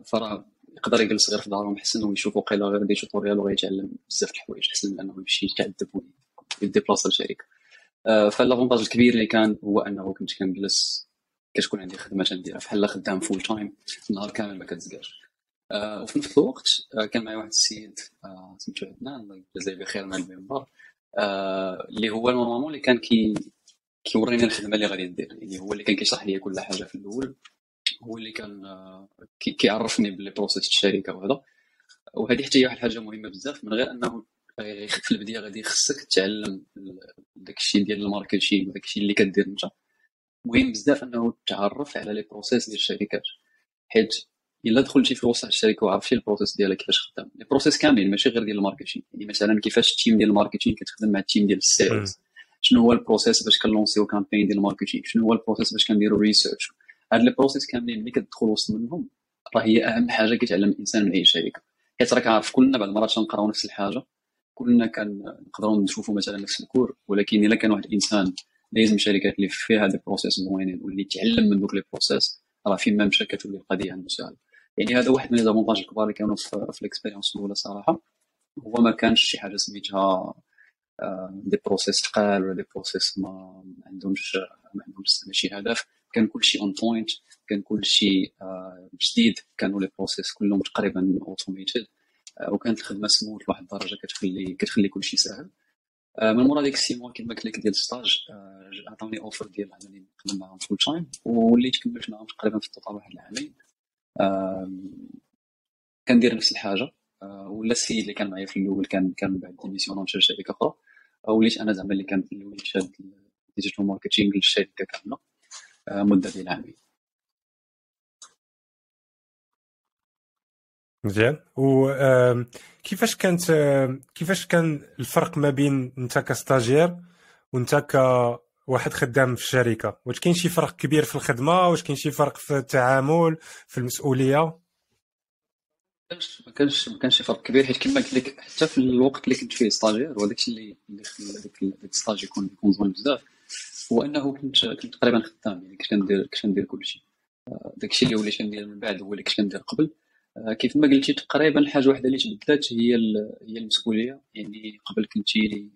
[SPEAKER 1] فراه يقدر يجلس غير في دارهم حسن ويشوف وقيلا غير des tutoriels وغيتعلم بزاف د الحوايج حسن من انه يمشي يتعذب وي déplace للشركه آه، ف l'avantage الكبير اللي كان هو أنه كنت كنجلس كتكون عندي خدمة تنديرها بحال خدام full time النهار كامل ما كتزكاش آه، وفي نفس الوقت آه، كان معايا واحد السيد سميتو عدنان الله يجازيه بخير مع المنبر. اللي هو normalement اللي كان كي كيوريني الخدمة اللي غادي ندير يعني هو اللي كان كيشرح لي كل حاجة في الأول. هو اللي كان كيعرفني باللي process الشركة وهذا. وهذه حتى هي واحد الحاجة مهمة بزاف من غير أنه في البداية غادي خصك تعلم داك الشيء ديال ال marketing وداك الشيء اللي كدير أنت. مهم بزاف أنه تعرف على les process ديال الشركات. حيت إلا دخلتي في وسط الشركة وعرفتي ال process ديالها كيفاش خدام. les process كاملين ماشي غير ديال ال marketing. يعني مثلا كيفاش ال team ديال ال marketing كتخدم مع ال team ديال ال sales. شنو هو البروسيس باش كنلونسيو كامبين ديال الماركتينغ؟ شنو هو ال process باش كنديرو research هاد les process كاملين ملي كتدخل وسط منهم راه هي أهم حاجة كيتعلم الإنسان من أي شركه حيت راك عارف كلنا بعض المرات تنقراو نفس الحاجة. كلنا كنقدروا نشوفوا مثلا نفس ال cours ولكن إلا كان واحد الإنسان لازم شركات اللي فيها هاد ال process زوينين واللي تعلم من دوك les process راه فين ما مشى كتولي القضية عنده سهله يعني هذا واحد من لي الكبار اللي كانوا في, ال expérience الأولى صراحة. هو ما كانش شي حاجة سميتها des process ثقال ولا des process ما عندهمش ما عندهمش ماشي هدف. كان كلشي on point كان كلشي آه، جديد. كانوا les process كلهم تقريبا automated آه، وكانت الخدمة سموت لواحد الدرجة كتخلي كتخلي كلشي ساهل آه، من مورا ديك ال six mois كما قلت لك ديال ال stage عطاوني offre ديال انني نخدم معاهم full time وليت كملت معاهم تقريبا في ال total واحد العامين. كندير نفس الحاجة. ولا السيد اللي كان معايا في الأول كان كان بعد démission مشى لشركه أخرى. وليت أنا زعما اللي كان في الأول شاد digital marketing للشركه كامله مدة عامين
[SPEAKER 2] مزيان وكيفاش كانت كيفاش كان الفرق ما بين أنت ك stagiaire وأنت كواحد خدام في الشركة؟ واش كاين شي فرق كبير في الخدمة؟ واش كاين شي فرق في التعامل في المسؤولية؟
[SPEAKER 1] ما كانش ما كانش فرق كبير حيت كما قلت لك حتى في الوقت اللي كنت فيه stagiaire وهذاك الشيء اللي اللي خلى داك ال stage يكون يكون زوين بزاف. هو أنه كنت كنت تقريبا خدام يعني كنت كندير كنت كندير كلشي آه، داك الشيء اللي وليت كندير من بعد هو اللي كنت كندير قبل. آه، كيف ما قلتي تقريبا الحاجة واحدة اللي تبدلات هي هي المسؤولية. يعني قبل كنتي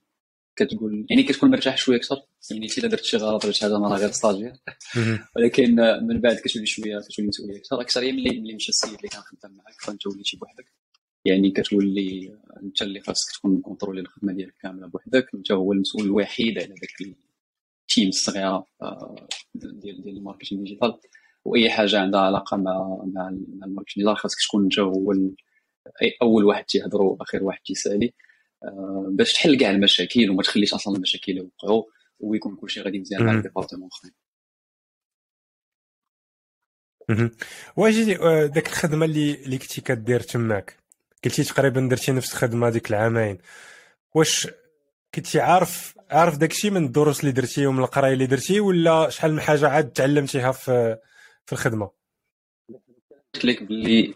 [SPEAKER 1] كتقول يعني كتكون مرتاح شوية أكثر. يعني إلا درت شي غلط ولا شي حاجة أنا غير stagiaire ولكن من بعد كتولي شوية كتولي مسؤولية أكثر. أكثر هي ملي ملي مشى السيد اللي كان خدام معاك فأنت وليتي بوحدك. يعني كتولي أنت اللي خاصك تكون contrôler الخدمه ديالك كاملة بوحدك. أنت هو المسؤول الوحيد على داك ال team الصغيره آه، ديال ديال ال marketing digital. وأي حاجة عندها علاقة مع مع ال marketing digital خاصك تكون أنت هو أول واحد تيهضروا واخر واحد تيسألي آه، باش تحل كاع المشاكل وما تخليش أصلا المشاكل يوقعوا ويكون كلشي غادي مزيان مع ال département اخرين
[SPEAKER 2] واجي آه، داك الخدمة اللي اللي كنتي كدير تماك؟ قلتي تقريبا درتي نفس الخدمة ديك العامين. واش كنتي عارف عارف داكشي من الدروس اللي درتي ومن القراية اللي درتي ولا شحال من حاجة عاد تعلمتيها في في الخدمة؟
[SPEAKER 1] قلت لك باللي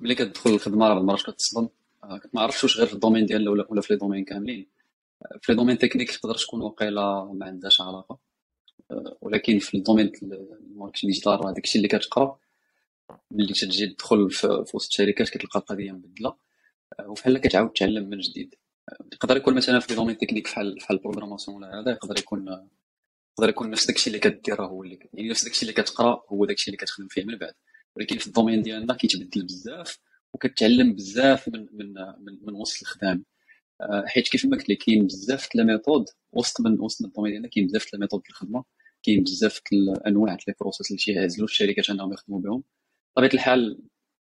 [SPEAKER 1] ملي كتدخل الخدمة راه المرات كتصدم. آه، ما عرفتش واش غير في ال domaine ديالنا ولا ولا في les domaines كاملين. آه، في les domaines techniques تقدر تكون وقيله ما عندهاش علاقة. آه، ولكن في ال domaine ال marketing digital راه داكشي اللي كتقرا. ملي تجي تدخل في وسط الشركات كتلقى القضية مبدلة. وفحال كتعاود تعلم من جديد. يقدر يكون مثلا في domaine technique فحال بحال ال programmation ولا هذا يقدر يكون يقدر يكون نفس داكشي اللي كدير هو اللي يعني نفس داكشي اللي كتقرأ هو داكشي اللي كتخدم فيه من بعد. ولكن في ال domaine ديالنا كيتبدل بزاف وكتعلم بزاف من من من, من وسط الخدام. آه، حيت كيف ما قلت لك كاين بزاف د méthodes وسط من وسط ال domaine ديالنا كاين بزاف د méthodes الخدمة كاين بزاف الأنواع د les process اللي تيعزلوا الشركات انهم يخدموا بهم. بطبيعة الحال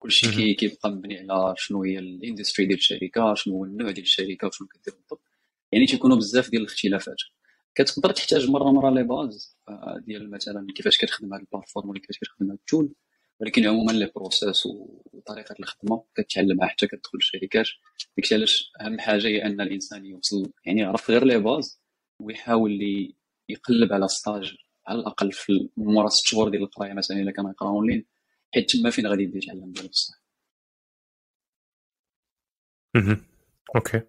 [SPEAKER 1] كلشي كيبقى مبني على شنو هي ال industry ديال الشركة شنو هو النوع ديال الشركة وشنو كدير بالضبط. يعني تيكونوا بزاف ديال الاختلافات. كتقدر تحتاج مرة مرة les bases آه، ديال مثلا كيفاش كتخدم هذا ال platform ولا كيفاش كتخدم هذا ال tool. ولكن عموما les process وطريقة الخدمة كتعلمها حتى كتدخل الشركات داكشي علاش أهم حاجة هي أن الإنسان يوصل يعني يعرف غير les bases ويحاول يقلب على stage على الأقل في مورا ست شهور ديال القراية مثلا إلا كان يقرأ أونلاين. حيت تما فين غادي يتعلم ديال بصح
[SPEAKER 2] Okay.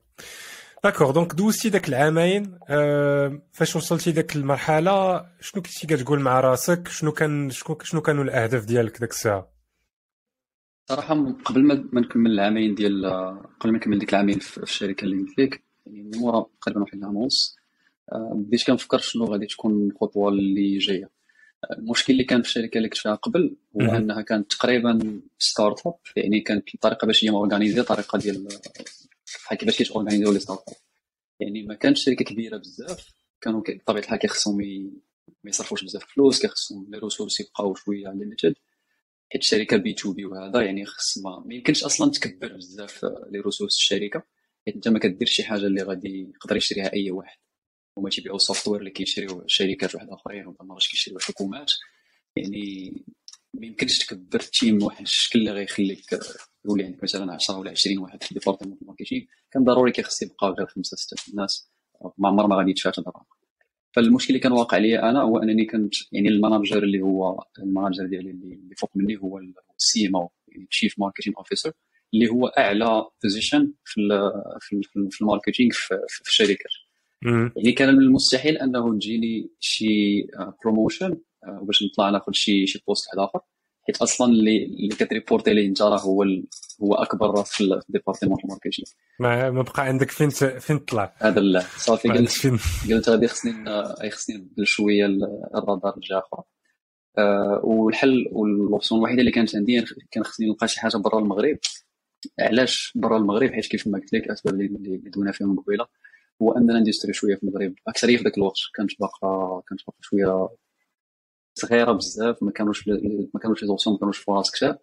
[SPEAKER 2] D'accord donc دوزتي داك العامين؟ أه فاش وصلتي داك المرحلة شنو كنتي كتقول مع راسك؟ شنو كان شنو شنو كانوا الأهداف ديالك داك الساعة؟
[SPEAKER 1] صراحة قبل ما نكمل العامين ديال قبل ما نكمل ديك العامين في الشركة اللي قلت لك يعني من مورا تقريبا واحد العام ونص أه بديت كنفكر شنو غادي تكون الخطوة اللي جاية. المشكل اللي كان في الشركة اللي كنت فيها قبل هو أنها كانت تقريبا start-up يعني كانت الطريقة باش هي organisée طريقة ديال بحال كيفاش كيت organiser يو les start-up يعني ما كانتش شركة كبيرة بزاف كانوا بطبيعة الحال كيخصهم ما يصرفوش بزاف فلوس كيخصهم les ressources يبقاو شوية limited حيت الشركة B to B وهذا يعني خص ما, ما يمكنش أصلا تكبر بزاف les ressources الشركة. حيت أنت ما كدير شي حاجة اللي غادي يقدر يشريها أي واحد. هما تيبيعوا software اللي كيشريو شركات واحد آخرين وما غاش كيشريو حكومات. يعني ما يمكنش تكبر team بواحد الشكل اللي غيخليك يولي عندك مثلا 10 ولا 20 واحد في département ال marketing كان ضروري كيخص يبقى غير خمسه سته الناس ما عمر ما غادي يتفات الدراهم فالمشكل اللي كان واقع لي أنا هو أنني كنت يعني ال manager اللي هو ال manager ديالي اللي فوق مني هو ال CMO يعني chief marketing officer اللي هو أعلى position في في, ال marketing في, الشركات. يعني كان من المستحيل أنه تجيني شي promotion آه، وباش نطلع ناخذ شي شي poste واحد آخر. حيت أصلا اللي اللي كت reporter ليه انت راه هو ال... هو أكبر رأس في ال département ال marketing
[SPEAKER 2] ما ما بقى عندك فين ت... فين تطلع؟
[SPEAKER 1] هذا لا. صافي قلت فين... قلت غادي خصني خصني نبدل شوية الرادار لجهة أخرى. أه والحل وال option الوحيدة اللي كانت عندي كان خصني نلقى شي حاجة برا المغرب. علاش برا المغرب؟ حيت كيف ما قلت لك الاسباب اللي دوينا فيهم قبيلة. هو ان l'industrie شوية في المغرب. اكثريه في ذاك الوقت كانت باقا كانت باقا شوية صغيرة بزاف ما كانوش ما كانوش ما كانوش فرص كثار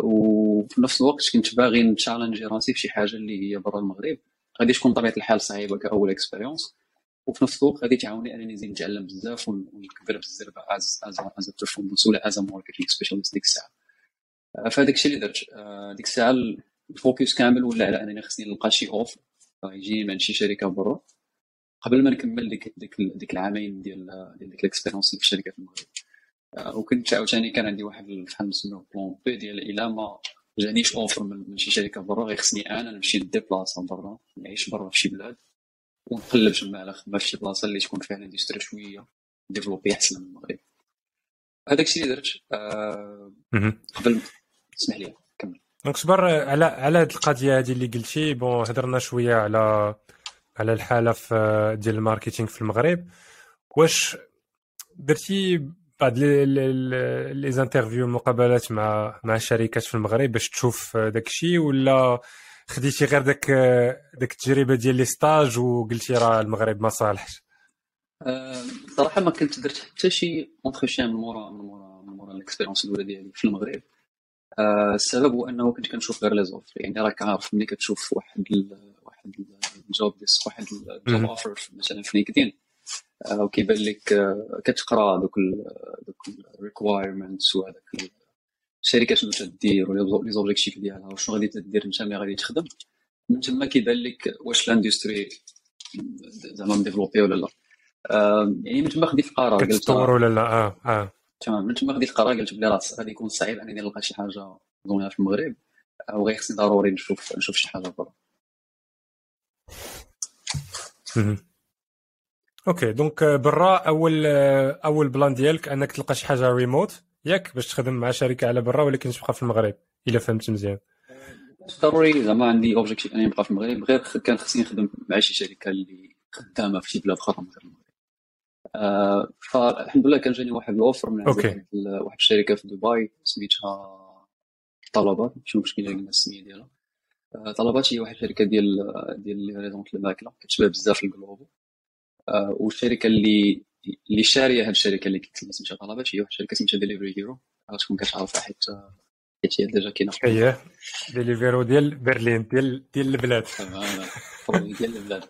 [SPEAKER 1] وفي نفس الوقت كنت باغي ن challenger راسي في شي حاجة اللي هي برا المغرب. غادي تكون بطبيعه الحال صعيبة كأول expérience وفي نفس الوقت غادي تعاوني أنني نزيد نتعلم بزاف ونكبر بزاف as as as performance ولا as marketing specialist ديك الساعة. فهذاك الشيء اللي درت. ديك الساعة ال focus كامل ولا على أنني خصني نلقى شي offre يجيني من شي شركة برا قبل ما نكمل ديك ديك ديك العامين ديال ديال ديك ال expérience في الشركة في المغرب. آه، وكنت عاوتاني كان عندي واحد بحال نسميو plan B ديال إلى ما جانيش offer من شي شركة برا غيخصني أنا نمشي ن déplacer برا نعيش برا في شي بلاد ونقلب تما على خدمه في شي بلاصه اللي تكون فيها ال industry شوية développée أحسن من المغرب. هذاك الشيء اللي درت آه قبل اسمح لي.
[SPEAKER 2] donc صبر على على هذه القضية هذه اللي قلتي. bon هضرنا شوية على على الحالة في ديال ال marketing في المغرب. واش درتي بعض les interviews المقابلات مع مع الشركات في المغرب باش تشوف داك الشيء ولا خديتي غير داك داك التجربة ديال les stages وقلتي راه المغرب ما صالحش؟
[SPEAKER 1] أه صراحة ما كنت درت حتى شي entretien مورا مورا مورا ال expérience الأولى ديالي في المغرب. أه السبب هو أنه كنت كنشوف غير les offres يعني راك عارف ملي كتشوف واحد واحد job desc واحد ال job offer مثلا في LinkedIn آه، وكيبان لك آه، كتقرأ دوك دوك ال requirements وهذاك الشركة شنو تدير les objectifs ديالها وشنو غادي تدير انت ملي غادي تخدم. من تما كيبان لك واش ال industry زعما م développée ولا لا. آه، يعني من تما خديت
[SPEAKER 2] قلت كتطور ولا لا؟ آه آه.
[SPEAKER 1] تمام. من تما خديت القرار قلت بلي راه غادي يكون صعيب أنني نلقى شي حاجة زونها في المغرب وغيخصني ضروري نشوف نشوف شي حاجة برا
[SPEAKER 2] OK. donc برا اول أول plan ديالك أنك تلقى شي حاجة ريموت ياك باش تخدم مع شركة على برا ولكن تبقى في المغرب. إلا فهمت مزيان.
[SPEAKER 1] ضروري زعما عندي objectif اني نبقى في المغرب. غير كان خصني نخدم مع شي شركة اللي خدامة في شي بلاد أخرى مثلا المغرب. آه فالحمد لله كان جاني واحد ال offer من
[SPEAKER 2] OK.
[SPEAKER 1] واحد الشركة في دبي سميتها طلبات شنو باش كاين السمية ديالها. آه، طلبات هي واحد الشركة ديال ديال les livraisons الماكله كتشبه بزاف ل Glovo. آه، والشركة اللي اللي شارية هاد الشركة اللي كنت سميتها طلبات هي واحد الشركة سميتها Delivery Hero غتكون كتعرفها حيت حيت هي déjà كاينة
[SPEAKER 2] هي ديليفري ديال برلين ديال ديال البلاد.
[SPEAKER 1] ديال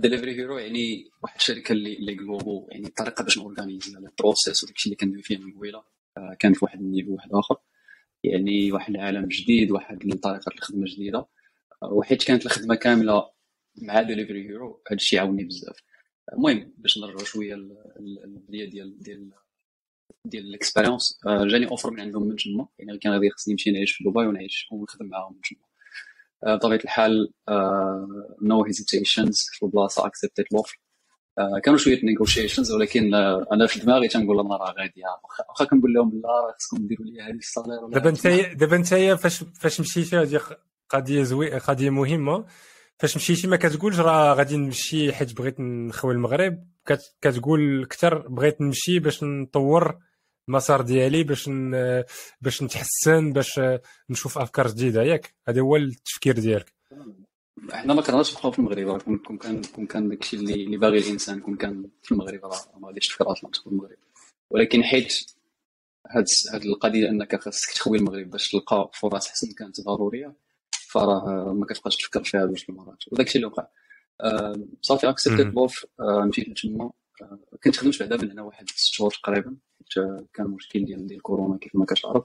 [SPEAKER 1] Delivery Hero يعني واحد الشركة اللي اللي Glovo يعني الطريقة باش ن organiser ال process وداكشي اللي كندوي فيه من قبيلة آه، كان في واحد ال niveau واحد آخر. يعني واحد العالم جديد واحد الطريقة الخدمه جديدة. وحيت كانت الخدمة كاملة مع Delivery Hero هذا الشيء عاوني بزاف. المهم باش نرجعوا شوية البدايه ديال ديال ديال ال expérience آه، جاني offer من عندهم من تما يعني كان غادي خصني نمشي نعيش في دبي ونعيش ونخدم معاهم من تما آه، بطبيعه الحال no hesitations في البلاصة accepté ت l'offre كانوا شوية negotiations ولكن أنا في دماغي تنقول أنا راه غادي واخا كنقول لهم لا راه خصكم ديروا لي هذه ال salaire
[SPEAKER 2] دابا انت دابا انت فاش فاش مشيتي هذه قضية زوي قضية مهمة. فاش مشيتي ما كتقولش راه غادي نمشي حيت بغيت نخوي المغرب؟ كتقول أكثر بغيت نمشي باش نطور المسار ديالي باش باش نتحسن باش نشوف أفكار جديدة. ياك؟ هذا هو التفكير ديالك.
[SPEAKER 1] حنا ما كرهناش نبقاو في المغرب. كون كان كون كان داكشي اللي اللي باغي الإنسان كون كان في المغرب راه ما غاديش تفكر أصلا تدخل المغرب. ولكن حيت هاد هاد القضية أنك خاصك تخوي المغرب باش تلقى فرص حسن كانت ضرورية فراه ما كتبقاش تفكر فيها جوج المرات. وداك الشيء اللي وقع. صافي accepté ت l'offre مشيت لتما كنت خدمت بعدا من هنا واحد ست شهور تقريبا كان مشكل ديال ديال كورونا كيف ما كتعرف.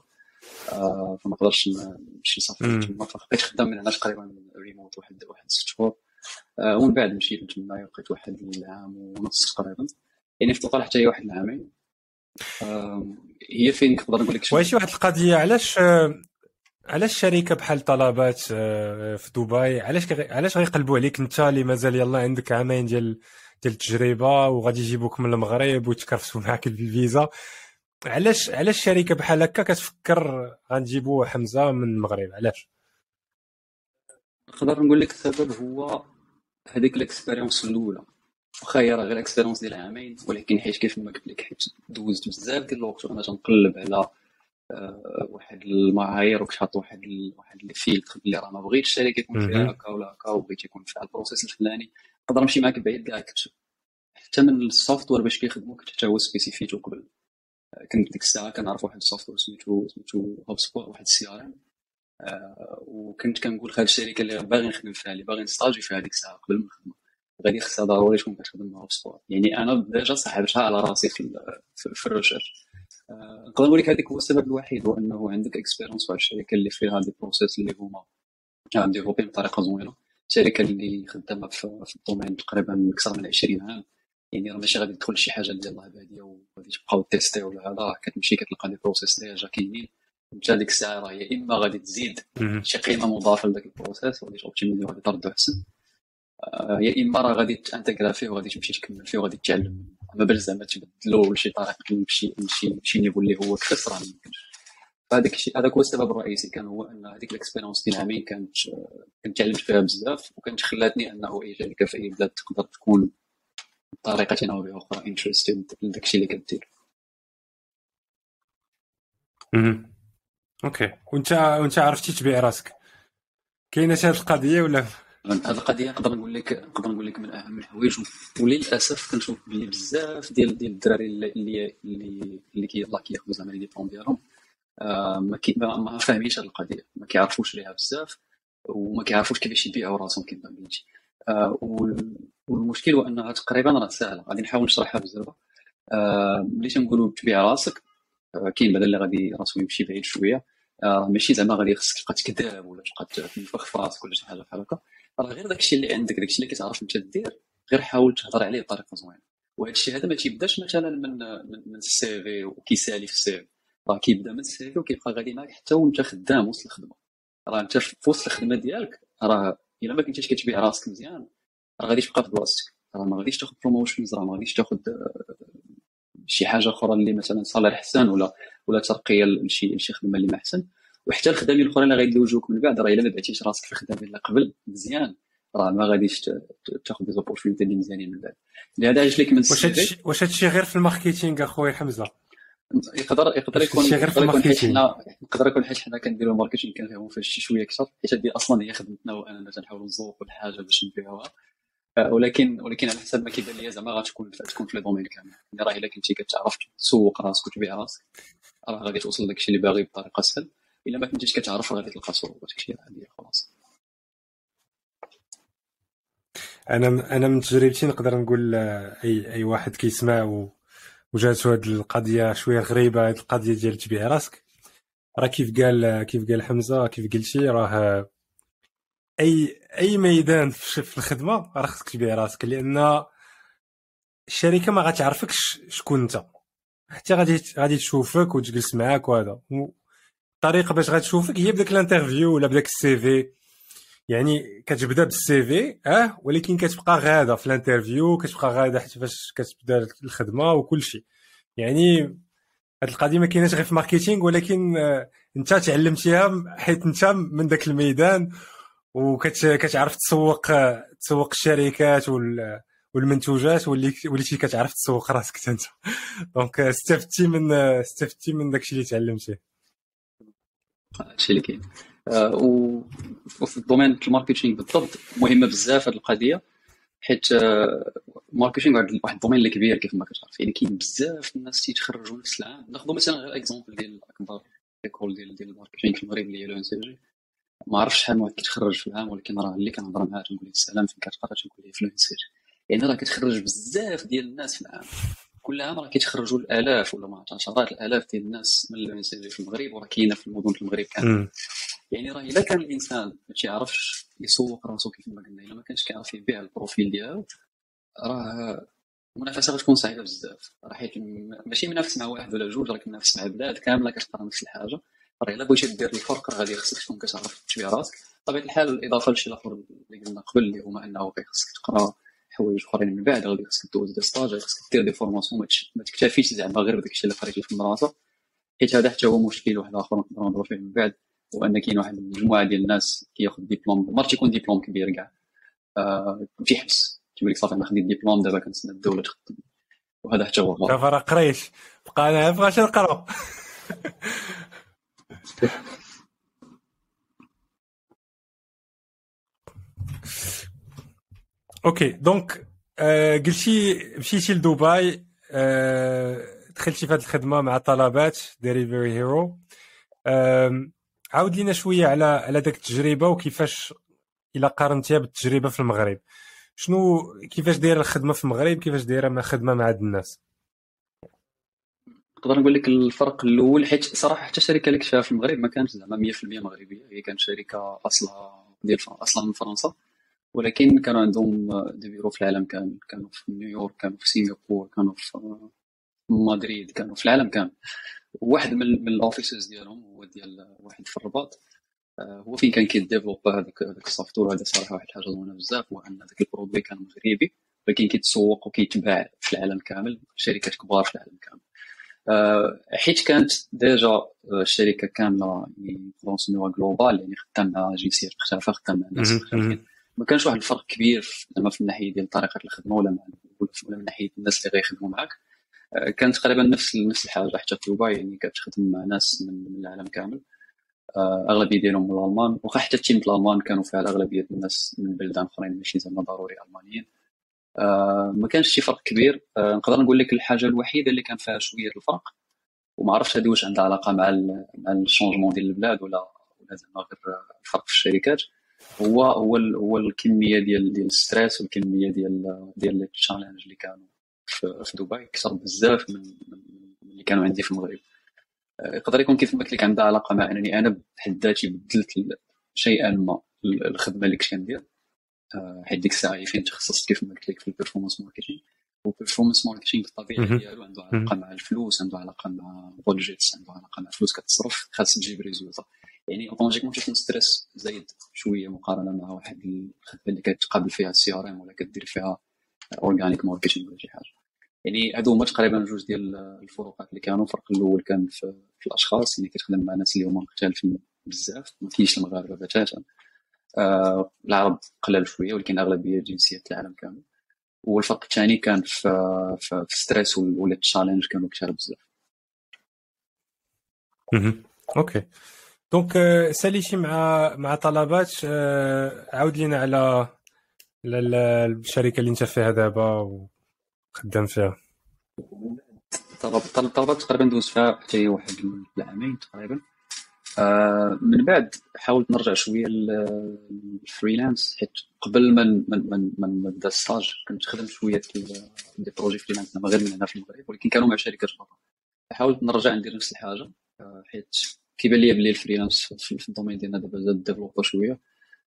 [SPEAKER 1] آه، فما قدرتش نمشي صافي تما. فبقيت خدام من هنا تقريبا ريموت واحد واحد ست شهور. آه، ومن بعد مشيت تما بقيت واحد العام ونص تقريبا. يعني في الطوطال حتى هي واحد العامين. هي فين نقدر نقول لك
[SPEAKER 2] شي واحد القضية علاش علاش شركة بحال طلبات آه، في دبي علاش علاش غيقلبوا عليك انت اللي مازال يلا عندك عامين ديال ديال التجربة وغادي يجيبوك من المغرب ويتكرفسوا معاك الفيزا. علاش علاش شركه بحال هكا كتفكر غنجيبوا حمزة من المغرب؟ علاش؟
[SPEAKER 1] نقدر نقول لك السبب هو هذيك ال expérience الأولى. واخا هي راه غير expérience ديال عامين ولكن حيت كيف ما قلت لك حيت دوزت بزاف ديال الوقت وأنا تنقلب على آه، واحد المعايير وكتحط واحد ال... واحد الفيلتر اللي راه ما بغيتش الشركة يكون فيها هكا ولا هكا وبغيت يكون فيها ال process الفلاني. نقدر نمشي معاك بعيد كاع حتى من ال software باش كيخدموا كنت حتى هو spécifié تو قبل كنت ديك الساعة كنعرف واحد ال software سميتو سميتو HubSpot واحد ال CRM وكنت كنقول هاد الشركة اللي باغي نخدم فيها اللي باغي نستاجي فيها هذيك الساعة قبل ما نخدم غادي خصها ضروري تكون كتخدم مع سبوت يعني أنا ديجا صاحبتها على راسي في, في آه، نقدر نقول لك هذاك هو السبب الوحيد هو إنه عندك expérience في الشركة اللي فيها des process اللي هما développés بطريقة زوينة. الشركة اللي خدامة في, في ال domaine تقريبا أكثر من 20 عام. يعني راه ماشي غادي تدخل شي حاجة اللي يلاه بادية وغادي تبقاو تيستي ولا هذا كتمشي كتلقى des process ديجا كاينين. انت ديك الساعة راه يا إما غادي تزيد شي قيمة مضافة لذاك ال process وغادي توبتيميزي وغادي تردو احسن آه، يا إما راه غادي تانتيغرا فيه وغادي تمشي تكمل فيه وغادي تتعلم. ما باش زعما تبدلو لشي طريقه لشي شي شي niveau اللي هو كفس راه ميمكنش فهذاك الشيء هذاك هو السبب الرئيسي. كان هو أن هذيك ال expérience ديال عامين كانت كنت تعلمت فيها بزاف وكانت خلاتني أنه اي شركه في أي بلاد تقدر تكون بطريقة أو بأخرى interested لداك الشيء اللي كدير.
[SPEAKER 2] أوكي. وأنت وأنت عرفتي تبيع راسك. كاينة هذه القضية ولا؟
[SPEAKER 1] هذه القضية نقدر نقول لك نقدر نقول لك من أهم الحوايج. وللأسف كنشوف بلي بزاف ديال ديال الدراري اللي اللي اللي كي يلاه كياخذوا زعما les diplômes ديالهم. ما كي ما فاهمينش هذه القضية. ما كيعرفوش ليها بزاف وما كيعرفوش كيفاش يبيعوا راسهم كما قلتي آه، والمشكل هو إنها تقريبا راه سهله غادي نحاول نشرحها بزاف آه، ملي تنقولوا تبيع راسك كاين بعدا اللي غادي راسو يمشي بعيد شوية. ماشي زعما غادي خصك تبقى تكذب ولا تبقى تنفخ في راسك ولا شي حاجة بحال هكا. راه غير داكشي اللي عندك داكشي اللي كتعرف أنت دير غير حاول تهضر عليه بطريقة زوينة. وهذا الشيء هذا ما تيبداش مثلا من من, من ال CV وكيسالي في ال CV. راه كيبدا من ال CV وكيبقى غادي معاك حتى وانت خدام وسط الخدمة. راه انت في وسط الخدمة ديالك راه إلا ما كنتيش كتبيع راسك مزيان راه غادي تبقى في بلاصتك. راه ما غاديش تاخذ promotions راه ما غاديش تاخذ آه، شي حاجة أخرى اللي مثلا salaire احسن ولا ولا ترقية لشي لشي خدمة اللي ما أحسن. وحتى الخدامين الأخرين اللي غيدوجوك من بعد راه إلا ما بعتيش راسك في الخدمة اللي قبل مزيان. راه ما غاديش تاخذ des opportunités اللي مزيانين من بعد. لهذا علاش لك من
[SPEAKER 2] واش هادشي غير في ال marketing اخويا حمزة؟
[SPEAKER 1] يقدر يقدر يكون
[SPEAKER 2] غير في ال marketing
[SPEAKER 1] يقدر يكون حيت حنا كنديروا ال marketing كنفهموا فيه شي شوية أكثر. حيت هذه أصلا هي خدمتنا واننا تنحاولوا نزوقوا الحاجة باش نبيعوها. آه، ولكن ولكن على حسب ما كيبان لي زعما غتكون تكون في الدومين كامل. يعني راه إلا كنتي كتعرف تسوق راسك وتبيع راسك راه غادي توصل لداكشي اللي باغي بطريقة سهل إلا ما كنتيش كتعرف غادي تلقى صعوبة داكشي عادي خلاص.
[SPEAKER 2] أنا أنا من تجربتي نقدر نقول اي أي واحد كيسمع و وجاتو هاد القضية شوية غريبه هاد القضية ديال تبيع راسك. راه كيف قال كيف قال حمزة كيف قلتي راه أي أي ميدان في الخدمة راه خصك تبيع راسك لأن الشركة ما غتعرفكش شكون أنت. حتى غادي غادي تشوفك وتجلس معاك وهذا. الطريقة باش غتشوفك هي بداك ال interview ولا بداك ال CV. يعني كتبدا بال CV آه ولكن كتبقى غاده في ال interview كتبقى غاده حتى فاش كتبدا الخدمه وكل شيء يعني هاد القضية ما كايناش غير في marketing ولكن آه انت تعلمتيها حيت انت من داك الميدان وكتعرف تسوق تسوق الشركات والمنتوجات وليتي كتعرف تسوق راسك انت. donc استفدتي من استفدتي من داكشي اللي تعلمتيه.
[SPEAKER 1] هادشي اللي كاين. وفي ال domaine ال marketing بالضبط مهمة بزاف هذه القضية حيت ال marketing آه، واحد ال domaine اللي كبير كيف ما كتعرف. يعني كاين بزاف الناس تيتخرجوا نفس العام. ناخذ مثلا غير exemple ديال اكبر école ديال ديال ال marketing في المغرب اللي هي لو سي جي ما عرفتش شحال من واحد كيتخرج في العام ولكن راه اللي كنهضر معاه تنقول له السلام فين كتقرا تنقول له في لو سي جي يعني راه كتخرج بزاف ديال الناس في العام. كل عام راه كيتخرجوا الآلاف ولا ما عشرات الآلاف ديال الناس من لو سي جي في المغرب وراه كاينة في المدن في المغرب كامل يعني راه إلا كان الإنسان ما تيعرفش يسوق راسو كيف ما قلنا إلا ما كانش كيعرف يبيع ال profil ديالو راه المنافسة غتكون صعيبة بزاف. راه حيت ماشي منافس مع واحد ولا جوج راك منافس مع بلاد كاملة كتقرا نفس الحاجة. راه إلا بغيتي دير الفرق راه غادي خصك تكون كتعرف تبيع راسك. بطبيعة الحال الاضافه لشي الآخر اللي قلنا قبل اللي هما إنه خصك تقرا حوايج أخرين من بعد غادي خصك دوز des stages خصك دير des formations ما تكتفيش زعما غير بداك الشيء اللي قريتي في المدرسة حيت هذا حتى هو مشكل واحد آخر نقدروا نهضروا فيه من بعد. وان كاين واحد المجموعة ديال الناس كياخذ ديبلوم مرات تيكون ديبلوم كبير كاع. آه في حبس. تيقول لك صافي أنا خديت ديبلوم دابا كنتسنى الدولة تخدم. وهذا حتى هو
[SPEAKER 2] دابا راه قريت بقى أنا بغاش نقرا أوكي donc آه قلتي مشيتي لدبي آه دخلتي في هذه الخدمة مع طلبات Delivery Hero عاود لينا شوية على على داك التجربة وكيفاش الا قارنتيها بالتجربه في المغرب. شنو كيفاش دايرة الخدمة في المغرب؟ كيفاش دايرة مع خدمة مع هاد الناس؟
[SPEAKER 1] نقدر نقول لك الفرق الأول حيت صراحة حتى الشركة اللي كنت فيها في المغرب ما كانتش زعما 100% مغربية. هي كانت شركة اصلها ديال أصلا من فرنسا. ولكن كانوا عندهم des bureaux في العالم كامل كانوا في نيويورك كانوا في سنغافور كانوا في مدريد كانوا في العالم كامل. واحد من, من ال offices ديالهم هو ديال واحد في الرباط آه، هو فين كان كيديفلوب هذاك هذاك ال software هذا صراحة واحد الحاجة زوينة بزاف هو ان ذاك ال produit كان مغربي ولكن كيتسوق وكيتباع في العالم كامل شركات كبار في العالم كامل. آه، حيت كانت ديجا آه، الشركة كاملة يعني نقدروا نسميوها global يعني خدام مع جنسيات مختلفه خدام مع ناس مختلفين ما كانش واحد الفرق كبير زعما في الناحية ديال طريقة الخدمة ولا ولا من ناحية الناس اللي غيخدموا معاك. كانت تقريبا نفس نفس الحاجة حتى في دبي يعني كتخدم مع ناس من العالم كامل. آه، أغلبية ديالهم من الألمان. واخا حتى ال team الألمان كانوا فيها الاغلبيه الناس من بلدان آخرين ماشي زعما ضروري ألمانيين. آه، ما كانش شي فرق كبير. آه، نقدر نقول لك الحاجة الوحيدة اللي كان فيها شوية الفرق وما عرفتش هذه واش عندها علاقة مع مع ال changement ديال البلاد ولا ولا زعما غير الفرق في الشركات. هو هو هو الكمية ديال ديال ال stress والكمية ديال ديال ال challenge اللي كانوا في دبي كثر بزاف من اللي كانوا عندي في المغرب. آه، يقدر يكون كيف ما قلت لك عندها علاقة مع أنني أنا بحد ذاتي بدلت شيئا ما الخدمة اللي كنت كندير. آه، حيت ديك الساعة فين تخصصت كيف ما قلت لك في ال performance marketing وال performance marketing بالطبيعة ديالو عنده علاقة مع الفلوس عنده علاقة مع budgets عنده علاقة مع فلوس كتصرف خاص تجيب résultat يعني automatiquement تكون stress زايد شوية مقارنة مع واحد الخدمة اللي كتقابل فيها ال CRM ولا كدير فيها organic marketing ولا شي حاجة. يعني هادو هما تقريبا جوج ديال الفروقات اللي كانوا. الفرق الأول كان في, في الأشخاص يعني كتخدم مع ناس اللي هما مختلفين بزاف ما فيش المغاربة بتاتا. آه العرب قلال شوية ولكن أغلبية جنسيات العالم كامل والفرق الثاني كان في في, في stress ولا ال challenge كانوا كثار بزاف.
[SPEAKER 2] Okay. Donc آه، ساليتي مع مع طلبات آه، عاود لينا على على ال- الشركة اللي انت فيها دابا وخدام فيها.
[SPEAKER 1] طلب- طلب- طلبات تقريبا دوزت فيها حتى واحد العامين تقريبا. آه، من بعد حاولت نرجع شوية لل freelance حيت قبل ما نبدأ ال stage كنت خدمت شوية des projets freelance ما غير من هنا في المغرب ولكن كانوا مع شركات أخرى حاولت نرجع ندير نفس الحاجة آه، حيت كيبان لي بلي ال freelance في ال domaine ديالنا دابا زاد développé شوية.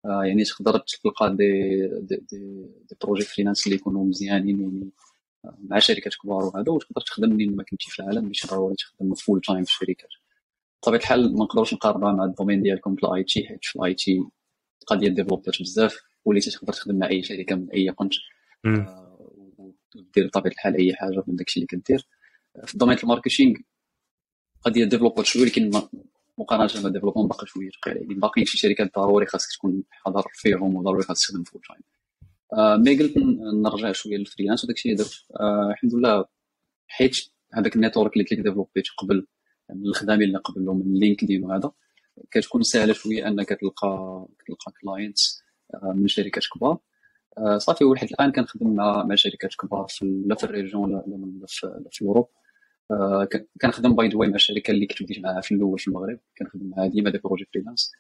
[SPEAKER 1] آه، يعني تقدر تلقى des des des, des projets freelance اللي يكونوا مزيانين يعني مع شركات كبار وهذا وتقدر تخدم منين ما كنتي في العالم ماشي ضروري تخدم full time في الشركات بطبيعة الحال ما نقدرش نقارنها مع ال domaine ديالكم في ال IT حيت في ال IT القضية développات بزاف وليتي تقدر تخدم مع أي شركة من أي قنت. آه، ودير بطبيعة الحال أي حاجة من داكشي اللي كدير. في ال domaine ال marketing قضية développer شوية ولكن مقارنة مع ال développement باقي شوية ثقيله يعني باقي شي شركات ضروري خاصك تكون حاضر فيهم وضروري خاصك تخدم full time mais قلت نرجع شوية لل freelance وداكشي اللي درت. آه، الحمد لله حيت هذاك ال network اللي كنت développيت قبل من الخدامين اللي قبل من لينكدين وهذا كتكون سهلة شوية انك تلقى تلقى clients من شركات كبار. آه، صافي ولحد الآن كنخدم مع مع شركات كبار في لا في ال région لا في, Europe. آه، كن- كنخدم by the مع الشركة اللي كنت بديت معاها في الأول في المغرب. كنخدم معاها ديما des projets freelance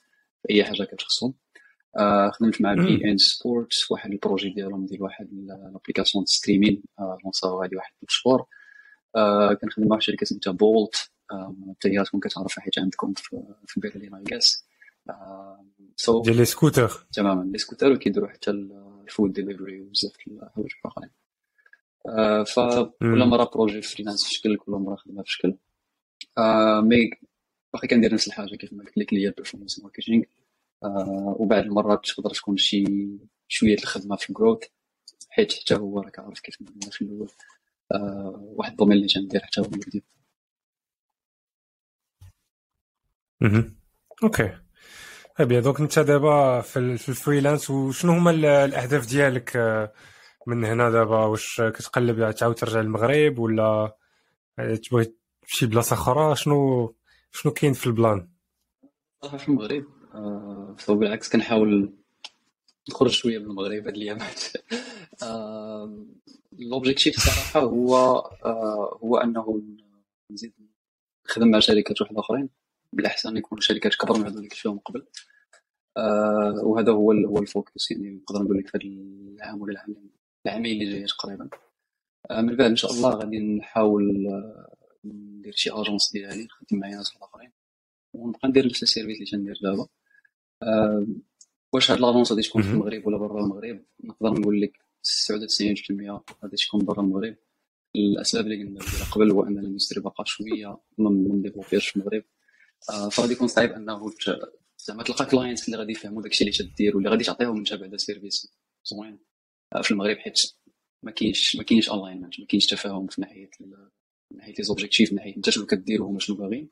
[SPEAKER 1] أي حاجة كتخصهم. آه، خدمت مع. beIN Sport واحد ال projet ديالهم ديال واحد l'application streaming lançaو هذه واحد ثلاث شهور آه، كنخدم مع شركة سميتها Bolt حتى هي تكون كتعرفها حيت عندكم في برلين et sous
[SPEAKER 2] ديال les scooters
[SPEAKER 1] تماما les scooters وكيديروا حتى ال food delivery وبزاف الحوايج أخرين. آه، فكل. مرة projet freelance في شكل كل مرة خدمة في شكل آه، mais باقي كندير نفس الحاجة كيف ما قلت لك اللي هي ال performance marketing وبعض المرات تقدر تكون شي شوية الخدمة في ال growth حيت حتى هو راك عارف كيف قلنا في الأول. آه، واحد domaine اللي تندير حتى هو
[SPEAKER 2] مهم. Okay. طيب يا donc انت دابا في ال- في ال freelance وشنو هما ال- الأهداف ديالك آه، من هنا دابا؟ واش كتقلب تعاود ترجع للمغرب ولا تبغي شي بلاصه أخرى؟ شنو شنو كاين في ال
[SPEAKER 1] plan؟ في المغرب. آه، فبالعكس كنحاول نخرج شوية من المغرب هاد الايامات آه، l'objectif صراحة هو آه، هو أنه نزيد نخدم مع شركات واحد أخرين بالأحسن يكونوا شركات كبر من هذول اللي كنت فيهم قبل. آه، وهذا هو هو ال focus يعني نقدر نقول لك في العام ولا العامين العامين اللي جايين تقريبا. آه، من بعد إن شاء الله غادي نحاول آه، ندير شي agence ديالي نخدم معايا ناس أخرين. ونبقى ندير نفس ال service اللي تندير دابا. واش هاد l'agence غادي تكون في. المغرب ولا برا المغرب؟ نقدر نقول لك 99% غادي تكون برا المغرب. الأسباب اللي قلنا قبل هو أن ال industry باقا شوية ما مdévelopperش في المغرب. آه، فغادي يكون صعيب أنه زعما تلقى clients اللي غادي يفهموا داكشي اللي تدير واللي غادي تعطيهم انت بعدا service زوين آه، في المغرب حيت ما كاينش ما كاينش ال alignment ما كاينش تفاهم في ناحية من ناحية les objectifs من ناحية انت شنو كدير وهما شنو باغيين.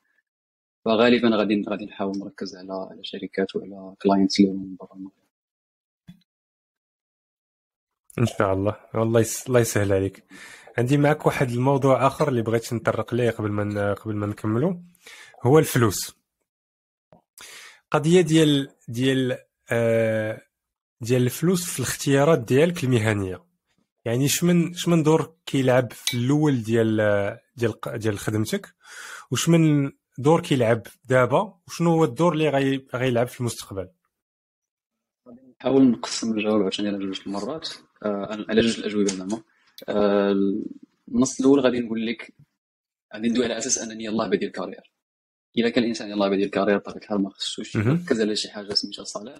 [SPEAKER 1] فغالبا غادي غادي نحاول نركز على على شركات وعلى clients اللي من برا المغرب.
[SPEAKER 2] إن شاء الله. والله يس... الله يسهل عليك. عندي معك واحد الموضوع آخر اللي بغيت نطرق ليه قبل ما ن- قبل ما نكملوا هو الفلوس. قضية ديال ديال آه ديال الفلوس في الاختيارات ديالك المهنية. يعني شمن شمن دور كيلعب في الأول ديال ديال ديال خدمتك؟ وشمن دور كيلعب دابا وشنو هو الدور اللي غي... غيلعب في المستقبل؟
[SPEAKER 1] نحاول نقسم الجواب عشان على جوج المرات. آه، على جوج الأجوبة زعما. آه، النص الأول غادي نقول لك غادي ندوي على أساس أنني يلاه بادي ال carrière الا كان الإنسان يلاه بادي الكارير بطبيعه الحال ما خصوش. يركز على شي حاجة سميتها salaire.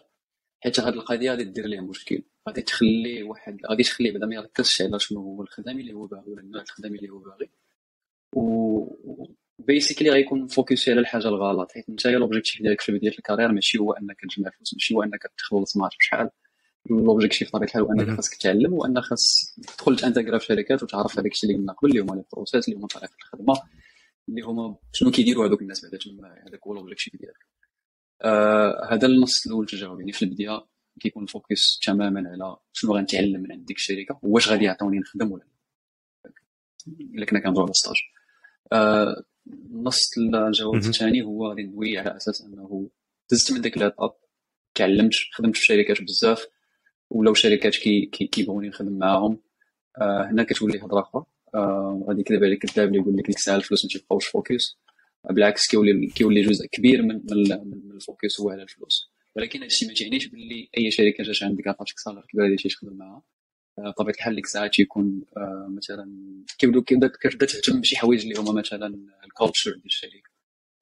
[SPEAKER 1] حيت هذه القضية غادي دير ليه مشكل. غادي تخلي واحد غادي تخليه بعدا ما يركزش على شنو هو الخدمي اللي هو باغي ولا النوع الخدمي اللي هو باغي. و basically غيكون focusي على الحاجة الغلط. حيت أنت l'objectif ديالك في بداية ال carrière ماشي هو أنك تجمع فلوس ماشي هو أنك تخلص ما عرفت شحال l'objectif بطبيعه الحال هو
[SPEAKER 2] أنك.
[SPEAKER 1] خاصك تعلم وأن خاص تدخل t'intégra في شركات وتعرف هذاك الشيء اللي قلنا قبل اللي هما les process اللي هما طريقة الخدمة اللي هما شنو كيديروا هذوك الناس بعدا تما هذاك هو l'objectif ديالك. آه هذا النص الأول تجاوب. يعني في البداية كيكون ال focus تماما على شنو غنتعلم من عند ديك الشركة واش غادي يعطوني نخدم ولا لا. إلا كنا كنهضروا على stage آه نص الجواب الثاني هو غادي نوي على أساس أنه دزت من ديك l'étape تعلمت خدمت في شركات بزاف ولاو شركات كي كيبغوني نخدم معاهم. آه هنا كتولي هضرة أخرى. آه غادي يكذب عليك الكذاب اللي يقول لك ديك الساعة الفلوس ما تيبقاوش focus بالعكس كيولي كيولي جزء كبير من من ال focus هو على الفلوس. ولكن هادشي ما تعنيش باللي أي شركة جات عندك عطاتك salaire كبير هادشي تخدم معاها. آه، بطبيعه الحال ديك الساعة تيكون آه، مثلا كيبداو كتبدا تهتم بشي حوايج اللي هما مثلا ال culture ديال الشركة.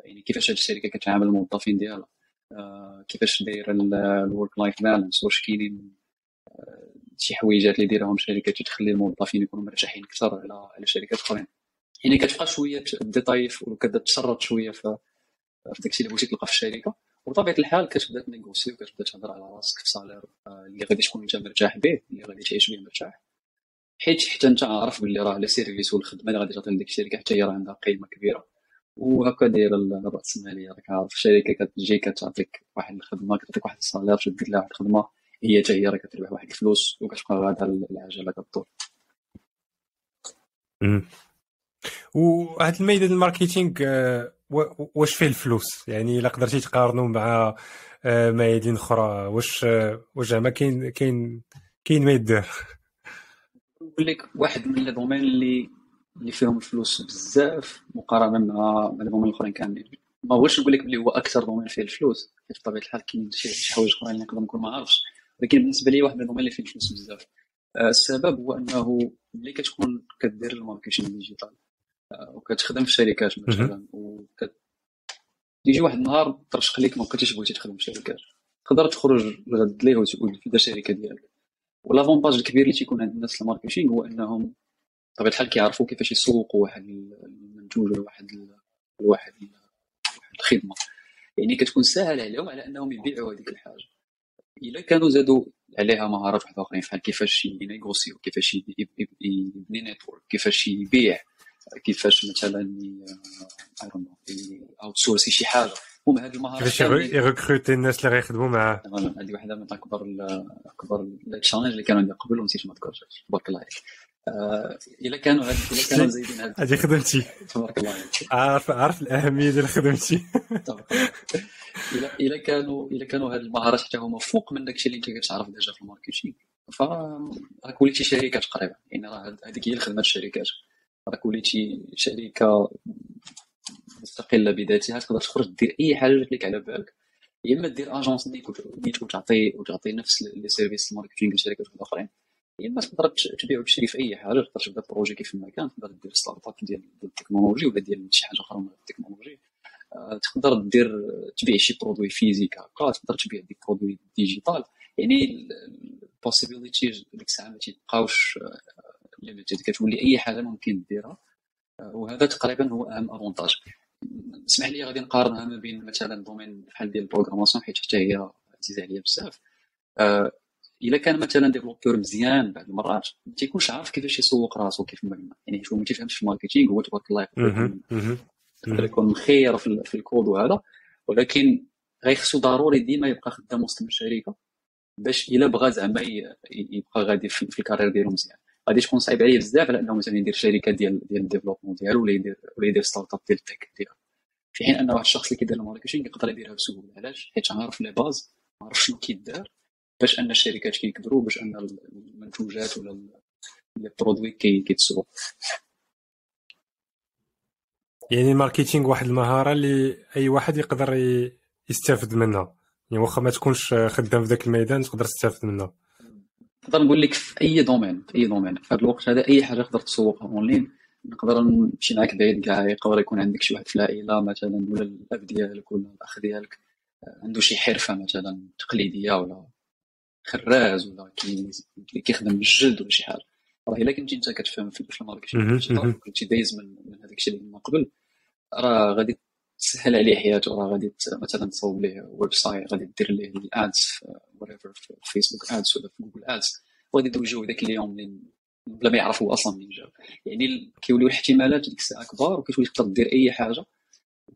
[SPEAKER 1] يعني كيفاش هاد الشركة كتعامل الموظفين ديالها. آه، كيفاش داير ال work life balance واش كاينين شي حويجات اللي دايرهم الشركات تخلي الموظفين يكونوا مرتاحين أكثر على على شركات أخرين. يعني كتبقى شوية ديتاي وكتبدأ تشرط شوية في داكشي اللي بغيتي تلقى في الشركة. وبطبيعه الحال كتبدا ت négocier وكتبدا تهضر على راسك في salaire آه، اللي غادي تكون انت مرتاح به اللي غادي تعيش به مرتاح. حيت حتى انت عارف باللي راه les services والخدمه اللي غادي تعطي لديك الشركة حتى هي راه عندها قيمة كبيرة. وهكا داير الراسماليه راك عارف الشركة كتجي كتعطيك واحد الخدمة كتعطيك واحد ال salaire تدير لها واحد الخدمة هي حتى هي راه كتربح واحد الفلوس وكتبقى غادا العجله كدور
[SPEAKER 2] وهذا الميدان ال marketing آه، واش فيه الفلوس؟ يعني إلا قدرتي تقارنوا مع آه، ميادين أخرى واش آه، واش زعما كاين كاين كاين ما يدار
[SPEAKER 1] نقول لك واحد من les domaines اللي اللي فيهم الفلوس بزاف مقارنة مع les domaines الأخرين كاملين. ما هوش نقول لك بلي هو أكثر domaine فيه الفلوس حيت بطبيعة الحال كاين شي حوايج أخرين اللي نقدر نكون ما عارفش ولكن بالنسبة لي واحد من ال domaine اللي فيه الفلوس بزاف. السبب هو أنه ملي كتكون كدير ال marketing digital وكتخدم في شركات مثلا وكت يجي واحد النهار ترشق ليك ما بقيتيش بغيتي تخدم في شركات. تقدر تخرج لغد ليه وتقول في الشركة ديالك. وال avantage الكبير اللي تيكون عند الناس ال marketing هو أنهم بطبيعة الحال كيعرفوا كيفاش يسوقوا واحد المنتوج ولا واحد واحد الخدمة. يعني كتكون سهلة عليهم على أنهم يبيعوا هذيك الحاجة. إلا كانوا زادوا عليها مهارات واحد أخرين بحال كيفاش ي négocier و كيفاش يبني network كيفاش يبيع. كيفاش مثلا outsourcer شي حاجة.
[SPEAKER 2] المهم هذه المهارات كيفاش ي recruter الناس اللي غيخدموا معاه؟
[SPEAKER 1] هذه واحدة من أكبر أكبر ال challenge اللي كانوا عندي قبل ونسيت ما تذكرش تبارك الله عليك آه، الا كانوا الا كانوا زايدين
[SPEAKER 2] هذه خدمتي. تبارك الله عليك. عارف عارف الأهمية ديال خدمتي.
[SPEAKER 1] الا كانوا الا كانوا هذه المهارات حتى هما فوق من داكشي اللي أنت كتعرف déjà في ال marketing. فراك وليتي شركات قريبه يعني راه هذيك هي الخدمة الشركات. راك وليتي شركة مستقلة بذاتها تقدر تخرج دير أي حاجة جات لك على بالك يا إما دير agence نيت وتعطي وتعطي نفس les services ال marketing لشركات أخرين. يا إما تقدر تبيع وتشري في أي حاجة تقدر تبدأ projet كيف ما كان تقدر دير startup ديال la technologie ولا ديال شي حاجة أخرى من la technologie. آه، تقدر دير تبيع شي produit physique هكا تقدر تبيع des produits digitals. يعني ال possibilities ديك الساعة ما تيبقاوش limited كتولي أي حاجة ممكن ديرها. آه، وهذا تقريبا هو أهم avantage اسمح لي غادي نقارنها ما بين مثلا domaine بحال ديال ال programmation حيت حتى هي عزيزة عليا بزاف. آه، إلا كان مثلا développeur مزيان بعض المرات ما تيكونش عارف كيفاش يسوق راسو كيف ما قلنا يعني هو ما تيفهمش في ال marketing هو تبارك الله يقدر يكون مخير في الكود وهذا. ولكن غيخصو ضروري ديما يبقى خدام وسط الشركة باش إلا بغى زعما يبقى غادي في ال carrière ديالو مزيان. غادي تكون صعيب عليه بزاف على انه مثلا يدير شركة ديال ديال ال développement ديالو ولا يدير ولا يدير startup ديال ال tech ديالو. في حين أن واحد الشخص اللي كيدير ال marketing يقدر يديرها بسهولة. علاش؟ حيت عارف les bases عارف شنو كيدار. باش أن الشركات كيكبروا باش أن المنتوجات ولا لي برودوي كيتسوق.
[SPEAKER 2] يعني ال marketing واحد المهارة اللي أي واحد يقدر يستافد منها. يعني واخا ما تكونش خدام في ذاك الميدان تقدر تستافد منها.
[SPEAKER 1] نقدر نقول لك في أي domaine في أي domaine في هذا الوقت هذا أي حاجة تقدر تسوقها اونلاين نقدر نمشي معاك بعيد كاع يقدر يكون عندك شي واحد في العائلة مثلا ولا الأب ديالك ولا الأخ ديالك عنده شي حرفة مثلا تقليدية ولا خراز ولا كيخدم بالجلد ولا شي حاجة. راه إلا كنتي أنت كتفهم في ال marketing كنتي دايز من, من هذاك الشيء اللي من قبل راه غادي تسهل عليه حياته. راه غادي مثلا تصاوب ليه website غادي دير ليه ال ads في Facebook Ads ولا في Google Ads وغادي يدوجو ذاك اليوم بلا ما يعرف هو أصلا منين جا يعني كيوليو الاحتمالات ديك الساعة كبار وكتولي تقدر دير أي حاجة.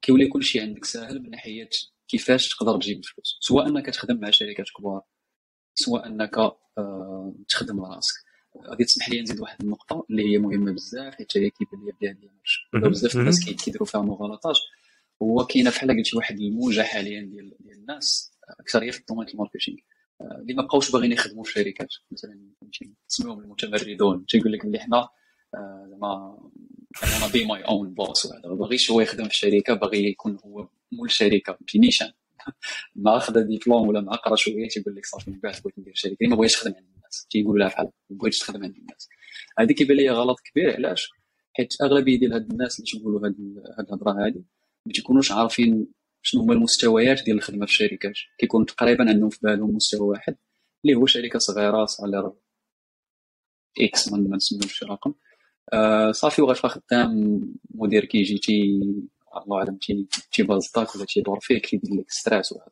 [SPEAKER 1] كيولي كل شيء عندك ساهل من ناحية كيفاش تقدر تجيب الفلوس. سواء أنك تخدم مع شركات كبار سواء أنك آه تخدم راسك. غادي تسمح لي نزيد واحد النقطة اللي هي مهمة بزاف حيت هي كيبان لي بلي هذه بزاف الناس كيديروا فيها مغالطات. هو كاينة بحال قلتي واحد الموجة حاليا ديال ديال الناس اكثريه في ال domaine ال marketing. اللي ما بقاوش باغيين يخدموا في شركات. مثلا تسميهم المتمردون. تيقول لك بلي حنا آه، زعما أنا be my own boss وهذا. ما باغيش هو يخدم في الشركة باغي يكون هو مول الشركة نيشان ما أخذ ديبلوم ولا معقره شوية تيقول لك صافي من بعد بغيت ندير شركة. ما بغيتش نخدم عند الناس. تيقول لها بحال ما بغيتش تخدم عند الناس. هذه كيبان لي غلط كبير. علاش؟ حيت أغلبية ديال هاد الناس اللي تيقولوا هاد الهضرة هذه ما تيكونوش عارفين شنو هما المستويات ديال الخدمة في الشركات كيكون تقريبا عندهم في بالهم مستوى واحد اللي هو شركة صغيرة صغيره X ما نسميوش شي رقم. آه صافي وغتبقى خدام مدير كيجي تي الله أعلم تي تيبازطاك ولا تيدور فيك كيدير لك stress وهذا.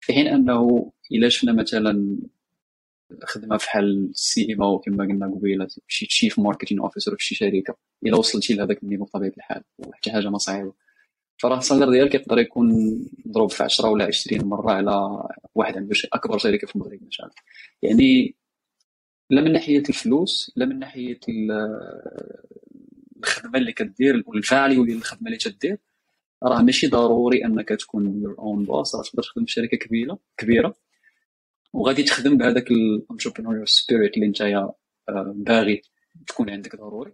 [SPEAKER 1] في حين أنه إلا شفنا مثلا خدمة فحال ال CMO كما قلنا قبيلة شي chief marketing officer في شي شركة إلا وصلتي لهذاك ال niveau بطبيعة الحال وحتى حاجة ما صعيبة. فراه ال salaire ديالك يقدر يكون مضروب في 10 ولا 20 مرة على واحد عنده شي أكبر شركة في المغرب مثلا يعني لا من ناحية الفلوس لا من ناحية الخدمة اللي كدير وال value ديال الخدمة اللي تدير. راه ماشي ضروري أنك تكون your own boss راه تقدر تخدم في شركة كبيره كبيرة. وغادي تخدم بهذاك ال entrepreneur spirit اللي انت آه، باغي تكون عندك ضروري.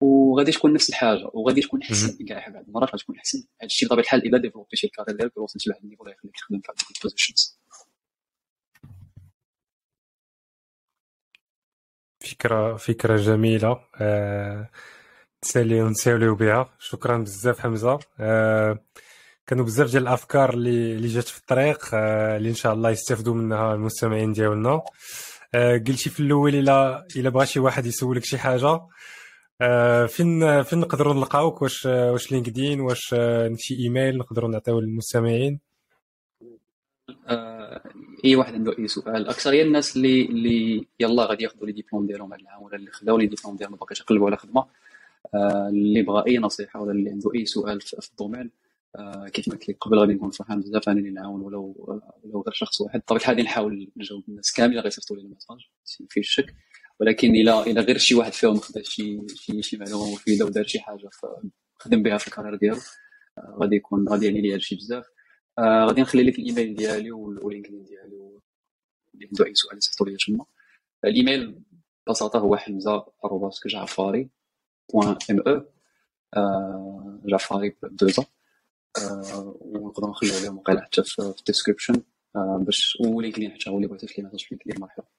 [SPEAKER 1] وغادي تكون نفس الحاجة وغادي تكون احسن كاع بعض المرات غتكون احسن هذا الشيء بطبيعة الحال إلا développيتي شي carrière ديالك وصلتي لواحد ال niveau اللي يخليك تخدم في هذيك ال
[SPEAKER 2] positions فكرة فكرة جميلة. آه... تسالي ونساوليو بها. شكرا بزاف حمزة. آه... كانوا بزاف ديال الأفكار اللي اللي جات في الطريق آه... اللي إن شاء الله يستافدوا منها المستمعين ديالنا. آه... قلتي في الأول إلا إلا بغى شي واحد يسولك شي حاجة؟ آه فين فين نقدروا نلقاوك؟ واش واش LinkedIn؟ واش آه شي إيميل؟ نقدروا نعطيو للمستمعين؟
[SPEAKER 1] آه إي واحد عنده أي سؤال. أكثرية الناس اللي اللي يلا غادي ياخذوا les diplômes ديالهم هذا العام ولا اللي خداو les diplômes ديالهم باقيش يقلبوا على خدمة اللي بغى أي نصيحة ولا اللي عنده أي سؤال في, ال domaine كيف ما قلت قبل غادي نكون فرحان بزاف انني نعاون ولو ولو غير شخص واحد. بطبيعة الحال نحاول نجاوب الناس كامله غيصيفطوا لي ال message في الشك ولكن الا الا غير شي واحد فيهم خدا شي شي شي معلومة مفيدة ودار شي حاجة خدم بها في ال carrière ديالو. آه، غادي يكون غادي يعني لي هادشي بزاف. آه، غادي نخلي لك الإيميل ديالي وال LinkedIn ديالي اللي عنده أي سؤال يصيفطوا لي تما. الإيميل ببساطة هو حمزة arobase جعفاري point M أو آه، جعفاري بدوزا ونقدر نخليو عليهم وقيلا حتى في ال description باش و LinkedIn حتى هو اللي بغيتي في les messages في LinkedIn مرحبا.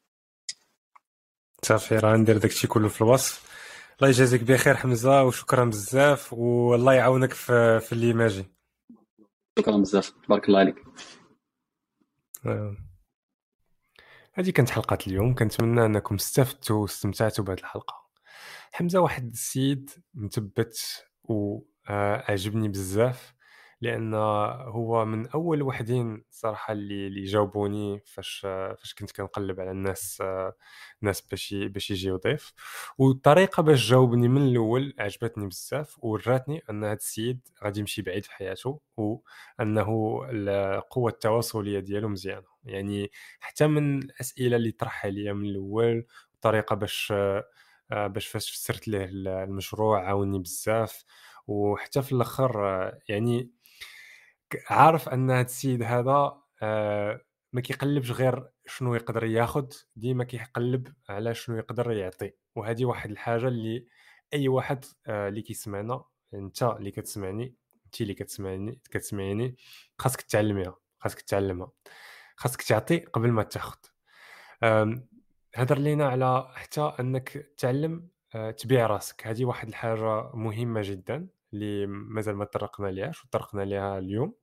[SPEAKER 2] صافي راه ندير داكشي كله في الوصف. الله يجازيك بخير حمزة وشكرا بزاف والله يعاونك في, في اللي ماجي
[SPEAKER 1] شكرا بزاف تبارك الله عليك.
[SPEAKER 2] آه. هذه كانت حلقة اليوم كنتمنى أنكم استفدتوا واستمتعتوا بهذه الحلقة. حمزة واحد السيد مثبت وعجبني آه، بزاف. لأن هو من أول وحدين صراحة اللي اللي جاوبوني فاش فاش كنت كنقلب على الناس ناس باش باش يجي يضيف. والطريقة باش جاوبني من الأول عجبتني بزاف وراتني أن هذا السيد غادي يمشي بعيد في حياته وأنه القوة التواصلية ديالو مزيانة. يعني حتى من الأسئلة اللي طرحها لي من الأول الطريقة باش باش فاش فسرت له المشروع عاوني بزاف. وحتى في الآخر يعني عارف أن هذا السيد هذا آه، ما كيقلبش غير شنو يقدر ياخذ ديما كيقلب على شنو يقدر يعطي. وهذه واحد الحاجة اللي أي واحد آه، اللي كيسمعنا أنت اللي كتسمعني أنت اللي كتسمعني كتسمعيني خاصك تعلميها خاصك تعلمها خاصك تعطي قبل ما تاخذ هضر لينا على حتى أنك تعلم آه، تبيع راسك. هذه واحد الحاجة مهمة جدا. اللي مازال ما طرقنا ليهاش وطرقنا ليها اليوم.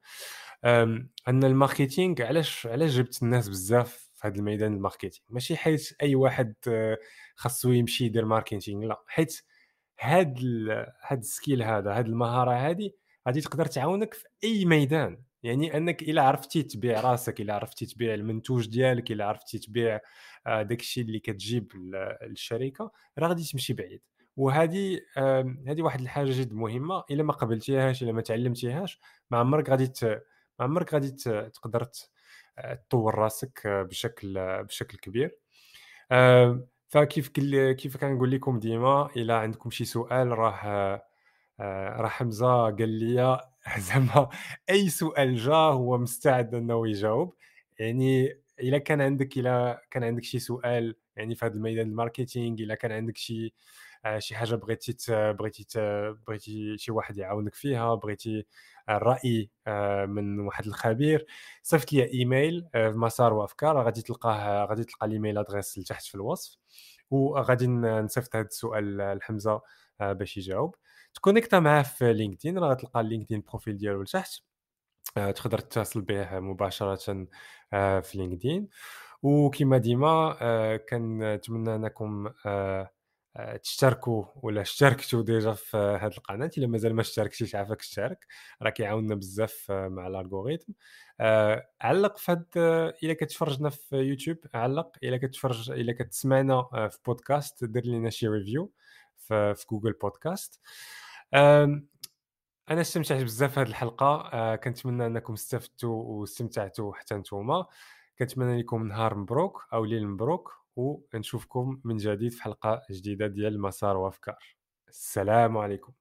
[SPEAKER 2] أن ال marketing علاش علاش جبت الناس بزاف في هذا الميدان ال marketing؟ ماشي حيت أي واحد آه، خاصو يمشي يدير marketing لا. حيت هاد هاد ال skill هذا هاد المهارة هذه غادي تقدر تعاونك في أي ميدان. يعني أنك إلا عرفتي تبيع راسك إلا عرفتي تبيع المنتوج ديالك إلا عرفتي تبيع آه، داكشي اللي كتجيب للشركه راه غادي تمشي بعيد. وهذه هذه واحد الحاجة جد مهمة إلا ما قبلتيهاش إلا ما تعلمتيهاش ما عمرك غادي ما عمرك غادي تقدر تطور راسك بشكل بشكل كبير. فكيف كيف كنقول لكم ديما إلا عندكم شي سؤال راه آه، راه حمزة قال لي زعما أي سؤال جا هو مستعد إنه يجاوب. يعني إلا كان عندك إلا كان عندك شي سؤال يعني في هذا الميدان ال marketing إلا كان عندك شي آه، شي حاجة بغيتي بغيتي بغيتي شي واحد يعاونك فيها بغيتي الرأي آه، من واحد الخبير صيفط لي إيميل في مسار وأفكار غادي تلقاه غادي تلقى ال email address لتحت في الوصف وغادي نصيفط هذا السؤال لحمزة باش يجاوب. تconnecta معاه في LinkedIn راه غتلقى ال LinkedIn profile ديالو لتحت آه، تقدر تتصل به مباشرة آه، في LinkedIn. وكما ديما آه، كنتمنى انكم تشتركوا ولا اشتركتوا déjà في هذه القناة؟ الا مازال ما اشتركتيش عافاك اشترك. راه كيعاوننا بزاف مع ال algorithm علق في هاد إلا كتفرجنا في يوتيوب علق. إلا كتفرج إلا كتسمعنا في بودكاست دير لنا شي review في Google Podcast أنا استمتعت بزاف هذه الحلقة. آه، كنتمنى أنكم استفدتوا واستمتعتوا حتى نتوما. كنتمنى لكم نهار مبروك أو ليل مبروك. ونشوفكم من جديد في حلقة جديدة ديال مسار وافكار. السلام عليكم.